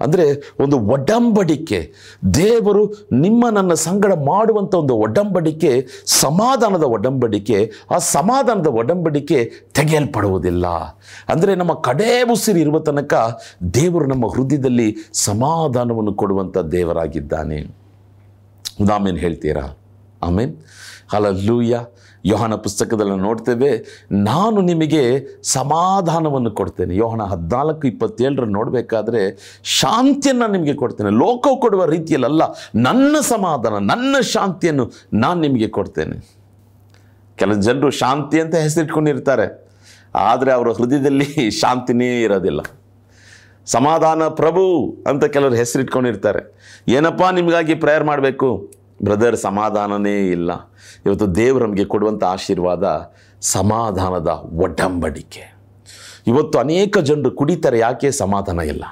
ಅಂದರೆ ಒಂದು ಒಡಂಬಡಿಕೆ. ದೇವರು ನಿಮ್ಮ ನನ್ನ ಸಂಗಡ ಮಾಡುವಂಥ ಒಂದು ಒಡಂಬಡಿಕೆ, ಸಮಾಧಾನದ ಒಡಂಬಡಿಕೆ, ಆ ಸಮಾಧಾನದ ಒಡಂಬಡಿಕೆ ತೆಗೆಯಲ್ಪಡುವುದಿಲ್ಲ. ಅಂದರೆ ನಮ್ಮ ಕಡೇ ಉಸಿರು ಇರುವ ತನಕ ದೇವರು ನಮ್ಮ ಹೃದಯದಲ್ಲಿ ಸಮಾಧಾನವನ್ನು ಕೊಡುವಂಥ ದೇವರಾಗಿದ್ದಾನೆ. ಆಮೇನ್ ಹೇಳ್ತೀರಾ? ಆಮೇನ್. ಹಲಲ್ಲೂಯ್ಯ ಯೋಹನ ಪುಸ್ತಕದಲ್ಲಿ ನೋಡ್ತೇವೆ. ನಾನು ನಿಮಗೆ ಸಮಾಧಾನವನ್ನು ಕೊಡ್ತೇನೆ. ಯೋಹನ ಹದಿನಾಲ್ಕು ಇಪ್ಪತ್ತೇಳರ ನೋಡಬೇಕಾದ್ರೆ ಶಾಂತಿಯನ್ನು ನಿಮಗೆ ಕೊಡ್ತೇನೆ. ಲೋಕ ಕೊಡುವ ರೀತಿಯಲ್ಲ ನನ್ನ ಸಮಾಧಾನ, ನನ್ನ ಶಾಂತಿಯನ್ನು ನಾನು ನಿಮಗೆ ಕೊಡ್ತೇನೆ. ಕೆಲ ಜನರು ಶಾಂತಿ ಅಂತ ಹೆಸರಿಟ್ಕೊಂಡಿರ್ತಾರೆ. ಆದರೆ ಅವರ ಹೃದಯದಲ್ಲಿ ಶಾಂತಿನೇ ಇರೋದಿಲ್ಲ. ಸಮಾಧಾನ ಪ್ರಭು ಅಂತ ಕೆಲವರು ಹೆಸರಿಟ್ಕೊಂಡಿರ್ತಾರೆ. ಏನಪ್ಪ ನಿಮಗಾಗಿ ಪ್ರೇಯರ್ ಮಾಡಬೇಕು? ಬ್ರದರ್ ಸಮಾಧಾನನೇ ಇಲ್ಲ. ಇವತ್ತು ದೇವರು ನಮಗೆ ಕೊಡುವಂಥ ಆಶೀರ್ವಾದ ಸಮಾಧಾನದ ಒಡಂಬಡಿಕೆ. ಇವತ್ತು ಅನೇಕ ಜನರು ಕುಡಿತಾರೆ, ಯಾಕೆ ಸಮಾಧಾನ ಇಲ್ಲ?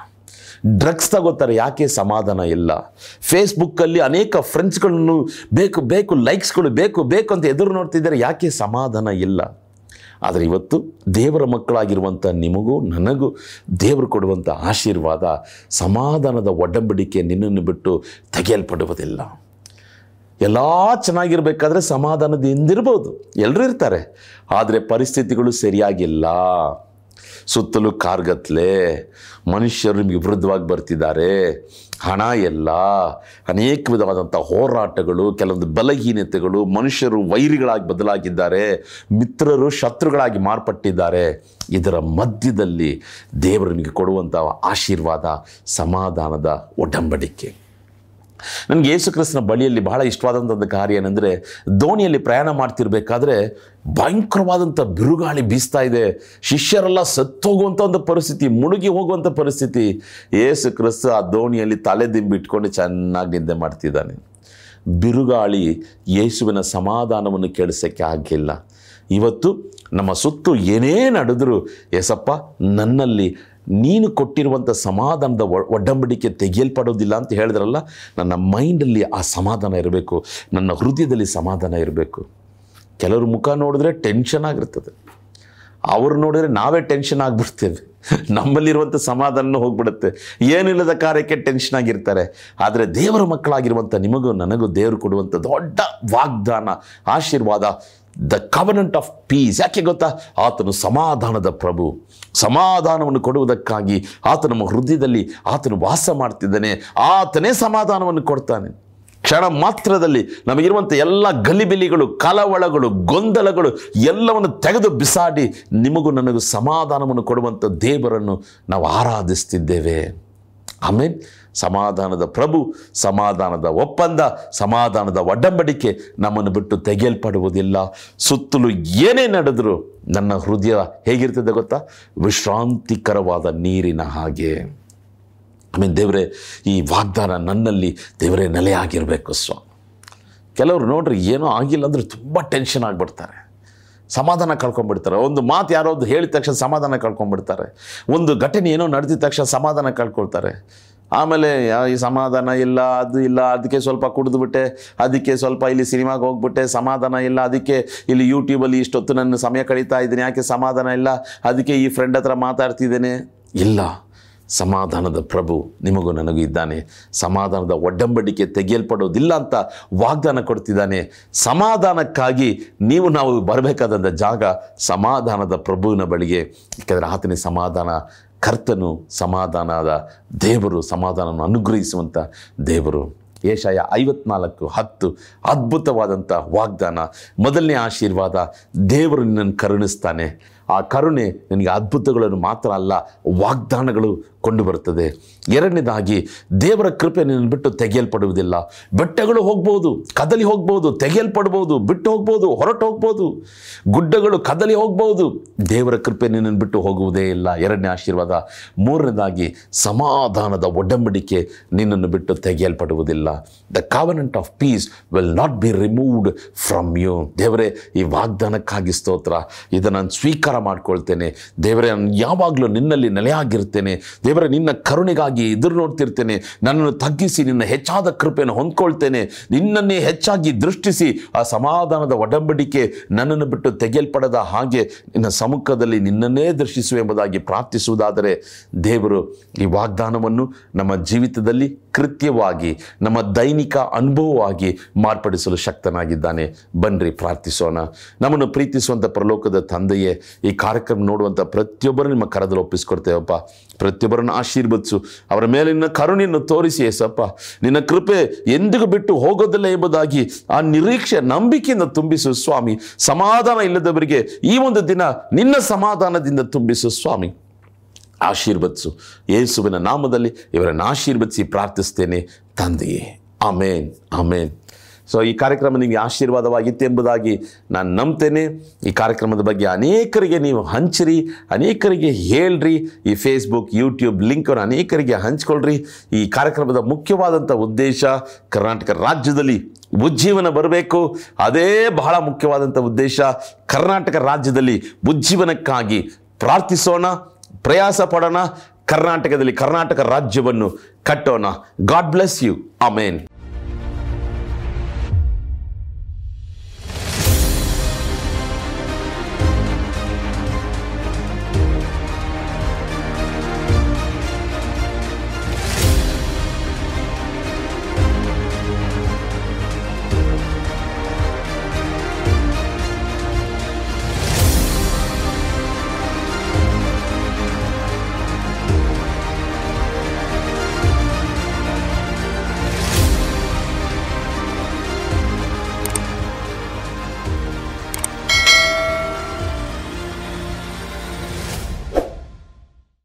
ಡ್ರಗ್ಸ್ ತಗೋತಾರೆ, ಯಾಕೆ ಸಮಾಧಾನ ಇಲ್ಲ? ಫೇಸ್ಬುಕ್ಕಲ್ಲಿ ಅನೇಕ ಫ್ರೆಂಡ್ಸ್ಗಳನ್ನು ಬೇಕು ಬೇಕು ಲೈಕ್ಸ್ಗಳು ಬೇಕು ಬೇಕು ಅಂತ ಎದುರು ನೋಡ್ತಿದ್ದಾರೆ, ಯಾಕೆ ಸಮಾಧಾನ ಇಲ್ಲ? ಆದರೆ ಇವತ್ತು ದೇವರ ಮಕ್ಕಳಾಗಿರುವಂಥ ನಿಮಗೂ, ನನಗೂ ದೇವರು ಕೊಡುವಂಥ ಆಶೀರ್ವಾದ ಸಮಾಧಾನದ ಒಡಂಬಡಿಕೆ ನಿನ್ನನ್ನು ಬಿಟ್ಟು ತೆಗೆಯಲ್ಪಡುವುದಿಲ್ಲ. ಎಲ್ಲ ಚೆನ್ನಾಗಿರ್ಬೇಕಾದ್ರೆ ಸಮಾಧಾನದಿಂದಿರ್ಬೋದು. ಎಲ್ಲರೂ ಇರ್ತಾರೆ. ಆದರೆ ಪರಿಸ್ಥಿತಿಗಳು ಸರಿಯಾಗಿಲ್ಲ. ಸುತ್ತಲೂ ಕಾರ್ಗತ್ಲೆ. ಮನುಷ್ಯರು ನಿಮಗೆ ವಿರುದ್ಧವಾಗಿ ಬರ್ತಿದ್ದಾರೆ. ಹಣ ಎಲ್ಲ, ಅನೇಕ ವಿಧವಾದಂಥ ಹೋರಾಟಗಳು, ಕೆಲವೊಂದು ಬಲಹೀನತೆಗಳು, ಮನುಷ್ಯರು ವೈರಿಗಳಾಗಿ ಬದಲಾಗಿದ್ದಾರೆ. ಮಿತ್ರರು ಶತ್ರುಗಳಾಗಿ ಮಾರ್ಪಟ್ಟಿದ್ದಾರೆ. ಇದರ ಮಧ್ಯದಲ್ಲಿ ದೇವರು ನಿಮಗೆ ಕೊಡುವಂಥ ಆಶೀರ್ವಾದ, ಸಮಾಧಾನದ ಒಡಂಬಡಿಕೆ. ನನಗೆ ಯೇಸು ಕ್ರಿಸ್ತನ ಬಳಿಯಲ್ಲಿ ಬಹಳ ಇಷ್ಟವಾದಂಥದ್ದು ಕಾರ್ಯ ಏನಂದರೆ ದೋಣಿಯಲ್ಲಿ ಪ್ರಯಾಣ ಮಾಡ್ತಿರ್ಬೇಕಾದ್ರೆ ಭಯಂಕರವಾದಂಥ ಬಿರುಗಾಳಿ ಬೀಸ್ತಾ ಇದೆ. ಶಿಷ್ಯರೆಲ್ಲ ಸತ್ತೋಗುವಂಥ ಒಂದು ಪರಿಸ್ಥಿತಿ, ಮುಳುಗಿ ಹೋಗುವಂಥ ಪರಿಸ್ಥಿತಿ. ಯೇಸು ಕ್ರಿಸ್ತ ಆ ದೋಣಿಯಲ್ಲಿ ತಲೆ ದಿಂಬಿಟ್ಕೊಂಡು ಚೆನ್ನಾಗಿ ನಿದ್ದೆ ಮಾಡ್ತಿದ್ದಾನೆ. ಬಿರುಗಾಳಿ ಯೇಸುವಿನ ಸಮಾಧಾನವನ್ನು ಕೇಳಿಸೋಕ್ಕೆ ಆಗಿಲ್ಲ. ಇವತ್ತು ನಮ್ಮ ಸುತ್ತು ಏನೇ ನಡೆದರೂ, ಯೇಸಪ್ಪ, ನನ್ನಲ್ಲಿ ನೀನು ಕೊಟ್ಟಿರುವಂಥ ಸಮಾಧಾನದ ಒಡಂಬಡಿಕೆ ತೆಗೆಯಲ್ಪಡೋದಿಲ್ಲ ಅಂತ ಹೇಳಿದ್ರಲ್ಲ, ನನ್ನ ಮೈಂಡಲ್ಲಿ ಆ ಸಮಾಧಾನ ಇರಬೇಕು, ನನ್ನ ಹೃದಯದಲ್ಲಿ ಸಮಾಧಾನ ಇರಬೇಕು. ಕೆಲವರು ಮುಖ ನೋಡಿದ್ರೆ ಟೆನ್ಷನ್ ಆಗಿರ್ತದೆ. ಅವರು ನೋಡಿದ್ರೆ ನಾವೇ ಟೆನ್ಷನ್ ಆಗಿಬಿಡ್ತೇವೆ. ನಮ್ಮಲ್ಲಿರುವಂಥ ಸಮಾಧಾನ ಹೋಗ್ಬಿಡುತ್ತೆ. ಏನಿಲ್ಲದ ಕಾರ್ಯಕ್ಕೆ ಟೆನ್ಷನ್ ಆಗಿರ್ತಾರೆ. ಆದರೆ ದೇವರ ಮಕ್ಕಳಾಗಿರುವಂಥ ನಿಮಗೂ ನನಗೂ ದೇವರು ಕೊಡುವಂಥ ದೊಡ್ಡ ವಾಗ್ದಾನ, ಆಶೀರ್ವಾದ ದ ಕವನೆಂಟ್ ಆಫ್ ಪೀಸ್ ಯಾಕೆ ಗೊತ್ತಾ? ಆತನು ಸಮಾಧಾನದ ಪ್ರಭು. ಸಮಾಧಾನವನ್ನು ಕೊಡುವುದಕ್ಕಾಗಿ ಆತ ನಮ್ಮ ಹೃದಯದಲ್ಲಿ ಆತನು ವಾಸ ಮಾಡ್ತಿದ್ದಾನೆ. ಆತನೇ ಸಮಾಧಾನವನ್ನು ಕೊಡ್ತಾನೆ. ಕ್ಷಣ ಮಾತ್ರದಲ್ಲಿ ನಮಗಿರುವಂಥ ಎಲ್ಲ ಗಲಿಬಿಲಿಗಳು, ಕಲವಳಗಳು, ಗೊಂದಲಗಳು ಎಲ್ಲವನ್ನು ತೆಗೆದು ಬಿಸಾಡಿ ನಿಮಗೂ ನನಗೂ ಸಮಾಧಾನವನ್ನು ಕೊಡುವಂಥ ದೇವರನ್ನು ನಾವು ಆರಾಧಿಸ್ತಿದ್ದೇವೆ. ಆಮೇಲೆ ಸಮಾಧಾನದ ಪ್ರಭು, ಸಮಾಧಾನದ ಒಪ್ಪಂದ, ಸಮಾಧಾನದ ಒಡಂಬಡಿಕೆ ನಮ್ಮನ್ನು ಬಿಟ್ಟು ತೆಗೆಯಲ್ಪಡುವುದಿಲ್ಲ. ಸುತ್ತಲೂ ಏನೇ ನಡೆದರೂ ನನ್ನ ಹೃದಯ ಹೇಗಿರ್ತದೆ ಗೊತ್ತಾ? ವಿಶ್ರಾಂತಿಕರವಾದ ನೀರಿನ ಹಾಗೆ. ಮೀನ್ ದೇವರೇ, ಈ ವಾಗ್ದಾನ ನನ್ನಲ್ಲಿ ದೇವರೇ ನೆಲೆಯಾಗಿರಬೇಕು ಸ್ವಾಮಿ. ಕೆಲವರು ನೋಡ್ರಿ ಏನೋ ಆಗಿಲ್ಲ ಅಂದರೆ ತುಂಬ ಟೆನ್ಷನ್ ಆಗಿಬಿಡ್ತಾರೆ. ಸಮಾಧಾನ ಕಳ್ಕೊಂಡ್ಬಿಡ್ತಾರೆ. ಒಂದು ಮಾತು ಯಾರೋ ಒಂದು ಹೇಳಿದ ತಕ್ಷಣ ಸಮಾಧಾನ ಕಳ್ಕೊಂಡ್ಬಿಡ್ತಾರೆ. ಒಂದು ಘಟನೆ ಏನೋ ನಡೆದಿದ ತಕ್ಷಣ ಸಮಾಧಾನ ಕಳ್ಕೊಳ್ತಾರೆ. ಆಮೇಲೆ ಈ ಸಮಾಧಾನ ಇಲ್ಲ, ಅದು ಇಲ್ಲ, ಅದಕ್ಕೆ ಸ್ವಲ್ಪ ಕುಡಿದ್ಬಿಟ್ಟೆ ಅದಕ್ಕೆ ಸ್ವಲ್ಪ ಇಲ್ಲಿ ಸಿನಿಮಾಗೆ ಹೋಗ್ಬಿಟ್ಟೆ, ಸಮಾಧಾನ ಇಲ್ಲ, ಅದಕ್ಕೆ ಇಲ್ಲಿ ಯೂಟ್ಯೂಬಲ್ಲಿ ಇಷ್ಟೊತ್ತು ನನ್ನ ಸಮಯ ಕಳೀತಾ ಇದ್ದೀನಿ, ಯಾಕೆ ಸಮಾಧಾನ ಇಲ್ಲ, ಅದಕ್ಕೆ ಈ ಫ್ರೆಂಡ್ ಹತ್ರ ಮಾತಾಡ್ತಿದ್ದೇನೆ. ಇಲ್ಲ. ಸಮಾಧಾನದ ಪ್ರಭು ನಿಮಗೂ ನನಗೂ ಇದ್ದಾನೆ ಸಮಾಧಾನದ ಒಡ್ಡಂಬಡಿಕೆ ತೆಗೆಯಲ್ಪಡೋದಿಲ್ಲ ಅಂತ ವಾಗ್ದಾನ ಕೊಡ್ತಿದ್ದಾನೆ. ಸಮಾಧಾನಕ್ಕಾಗಿ ನೀವು ನಾವು ಬರಬೇಕಾದಂಥ ಜಾಗ ಸಮಾಧಾನದ ಪ್ರಭುವಿನ ಬಳಿಗೆ. ಯಾಕೆಂದರೆ ಆತನೇ ಸಮಾಧಾನ ಕರ್ತನು, ಸಮಾಧಾನದ ದೇವರು, ಸಮಾಧಾನವನ್ನು ಅನುಗ್ರಹಿಸುವಂಥ ದೇವರು. ಏಷಾಯ ಐವತ್ನಾಲ್ಕು ಹತ್ತು ಅದ್ಭುತವಾದಂಥ ವಾಗ್ದಾನ. ಮೊದಲನೇ ಆಶೀರ್ವಾದ ದೇವರು ನಿನ್ನನ್ನು ಕರುಣಿಸ್ತಾನೆ. ಆ ಕರುಣೆ ನಿನಗೆ ಅದ್ಭುತಗಳನ್ನು ಮಾತ್ರ ಅಲ್ಲ, ವಾಗ್ದಾನಗಳು ಕೊಂಡು ಬರುತ್ತದೆ ಎರಡನೇದಾಗಿ, ದೇವರ ಕೃಪೆ ನಿನ್ನನ್ನು ಬಿಟ್ಟು ತೆಗೆಯಲ್ಪಡುವುದಿಲ್ಲ. ಬೆಟ್ಟಗಳು ಹೋಗ್ಬೋದು, ಕದಲಿ ಹೋಗ್ಬೋದು, ತೆಗೆಯಲ್ಪಡ್ಬೋದು, ಬಿಟ್ಟು ಹೋಗ್ಬೋದು, ಹೊರಟು ಹೋಗ್ಬೋದು. ಗುಡ್ಡಗಳು ಕದಲಿ ಹೋಗ್ಬೋದು, ದೇವರ ಕೃಪೆ ನಿನ್ನನ್ನು ಬಿಟ್ಟು ಹೋಗುವುದೇ ಇಲ್ಲ. ಎರಡನೇ ಆಶೀರ್ವಾದ. ಮೂರನೇದಾಗಿ, ಸಮಾಧಾನದ ಒಡಂಬಡಿಕೆ ನಿನ್ನನ್ನು ಬಿಟ್ಟು ತೆಗೆಯಲ್ಪಡುವುದಿಲ್ಲ. The covenant of peace will not be removed from you ದೇವರೇ, ಈ ವಾಗ್ದಾನಕ್ಕಾಗಿ ಸ್ತೋತ್ರ. ಇದನ್ನು ನಾನು ಸ್ವೀಕಾರ ಮಾಡ್ಕೊಳ್ತೇನೆ. ದೇವರೇ, ನಾನು ಯಾವಾಗಲೂ ನಿನ್ನಲ್ಲಿ ನೆಲೆಯಾಗಿರ್ತೇನೆ. ದೇವರೇ, ನಿನ್ನ ಕರುಣೆಗಾಗಿ ಎದುರು ನೋಡ್ತಿರ್ತೇನೆ ನನ್ನನ್ನು ತಗ್ಗಿಸಿ, ನಿನ್ನ ಹೆಚ್ಚಾದ ಕೃಪೆಯನ್ನು ಹೊಂದ್ಕೊಳ್ತೇನೆ. ನಿನ್ನನ್ನೇ ಹೆಚ್ಚಾಗಿ ದೃಷ್ಟಿಸಿ, ಆ ಸಮಾಧಾನದ ಒಡಂಬಡಿಕೆ ನನ್ನನ್ನು ಬಿಟ್ಟು ತೆಗೆಯಲ್ಪಡದ ಹಾಗೆ ನಿನ್ನ ಸಮ್ಮುಖದಲ್ಲಿ ನಿನ್ನನ್ನೇ ದರ್ಶಿಸುವ ಎಂಬುದಾಗಿ ಪ್ರಾರ್ಥಿಸುವುದಾದರೆ, ದೇವರು ಈ ವಾಗ್ದಾನವನ್ನು ನಮ್ಮ ಜೀವಿತದಲ್ಲಿ ಕೃತ್ಯವಾಗಿ, ನಮ್ಮ ದೈನಿಕ ಅನುಭವವಾಗಿ ಮಾರ್ಪಡಿಸಲು ಶಕ್ತನಾಗಿದ್ದಾನೆ. ಬನ್ನಿ ಪ್ರಾರ್ಥಿಸೋಣ. ನಮ್ಮನ್ನು ಪ್ರೀತಿಸುವಂಥ ಪ್ರಲೋಕದ ತಂದೆಯೇ ಈ ಕಾರ್ಯಕ್ರಮ ನೋಡುವಂಥ ಪ್ರತಿಯೊಬ್ಬರು ನಿಮ್ಮ ಕರದಲ್ಲಿ ಒಪ್ಪಿಸ್ಕೊಡ್ತೇವಪ್ಪ ಪ್ರತಿಯೊಬ್ಬರನ್ನು ಆಶೀರ್ವದಿಸು. ಅವರ ಮೇಲೆ ನಿನ್ನ ಕರುಣೆಯನ್ನು ತೋರಿಸಿ ಏಸಪ್ಪ ನಿನ್ನ ಕೃಪೆ ಎಂದಿಗೂ ಬಿಟ್ಟು ಹೋಗೋದಿಲ್ಲ ಎಂಬುದಾಗಿ ಆ ನಿರೀಕ್ಷೆ, ನಂಬಿಕೆಯಿಂದ ತುಂಬಿಸು ಸ್ವಾಮಿ. ಸಮಾಧಾನ ಇಲ್ಲದವರಿಗೆ ಈ ಒಂದು ದಿನ ನಿನ್ನ ಸಮಾಧಾನದಿಂದ ತುಂಬಿಸು ಸ್ವಾಮಿ. ಆಶೀರ್ವದಿಸು. ಯೇಸುವಿನ ನಾಮದಲ್ಲಿ ಇವರನ್ನು ಆಶೀರ್ವದಿಸಿ ಪ್ರಾರ್ಥಿಸ್ತೇನೆ ತಂದೆಯೇ. ಆಮೇನ್. ಆಮೇನ್. ಸೊ ಈ ಕಾರ್ಯಕ್ರಮ ನಿಮಗೆ ಆಶೀರ್ವಾದವಾಗಿತ್ತು ಎಂಬುದಾಗಿ ನಾನು ನಂಬ್ತೇನೆ. ಈ ಕಾರ್ಯಕ್ರಮದ ಬಗ್ಗೆ ಅನೇಕರಿಗೆ ನೀವು ಹಂಚಿರಿ, ಅನೇಕರಿಗೆ ಹೇಳ್ರಿ. ಈ ಫೇಸ್ಬುಕ್ ಯೂಟ್ಯೂಬ್ ಲಿಂಕನ್ನು ಅನೇಕರಿಗೆ ಹಂಚ್ಕೊಳ್ರಿ. ಈ ಕಾರ್ಯಕ್ರಮದ ಮುಖ್ಯವಾದಂಥ ಉದ್ದೇಶ ಕರ್ನಾಟಕ ರಾಜ್ಯದಲ್ಲಿ ಉಜ್ಜೀವನ ಬರಬೇಕು. ಅದೇ ಬಹಳ ಮುಖ್ಯವಾದಂಥ ಉದ್ದೇಶ ಕರ್ನಾಟಕ ರಾಜ್ಯದಲ್ಲಿ ಉಜ್ಜೀವನಕ್ಕಾಗಿ ಪ್ರಾರ್ಥಿಸೋಣ, ಪ್ರಯಾಸ ಪಡೋಣ. ಕರ್ನಾಟಕದಲ್ಲಿ ಕರ್ನಾಟಕ ರಾಜ್ಯವನ್ನು ಕಟ್ಟೋಣ. God bless you amen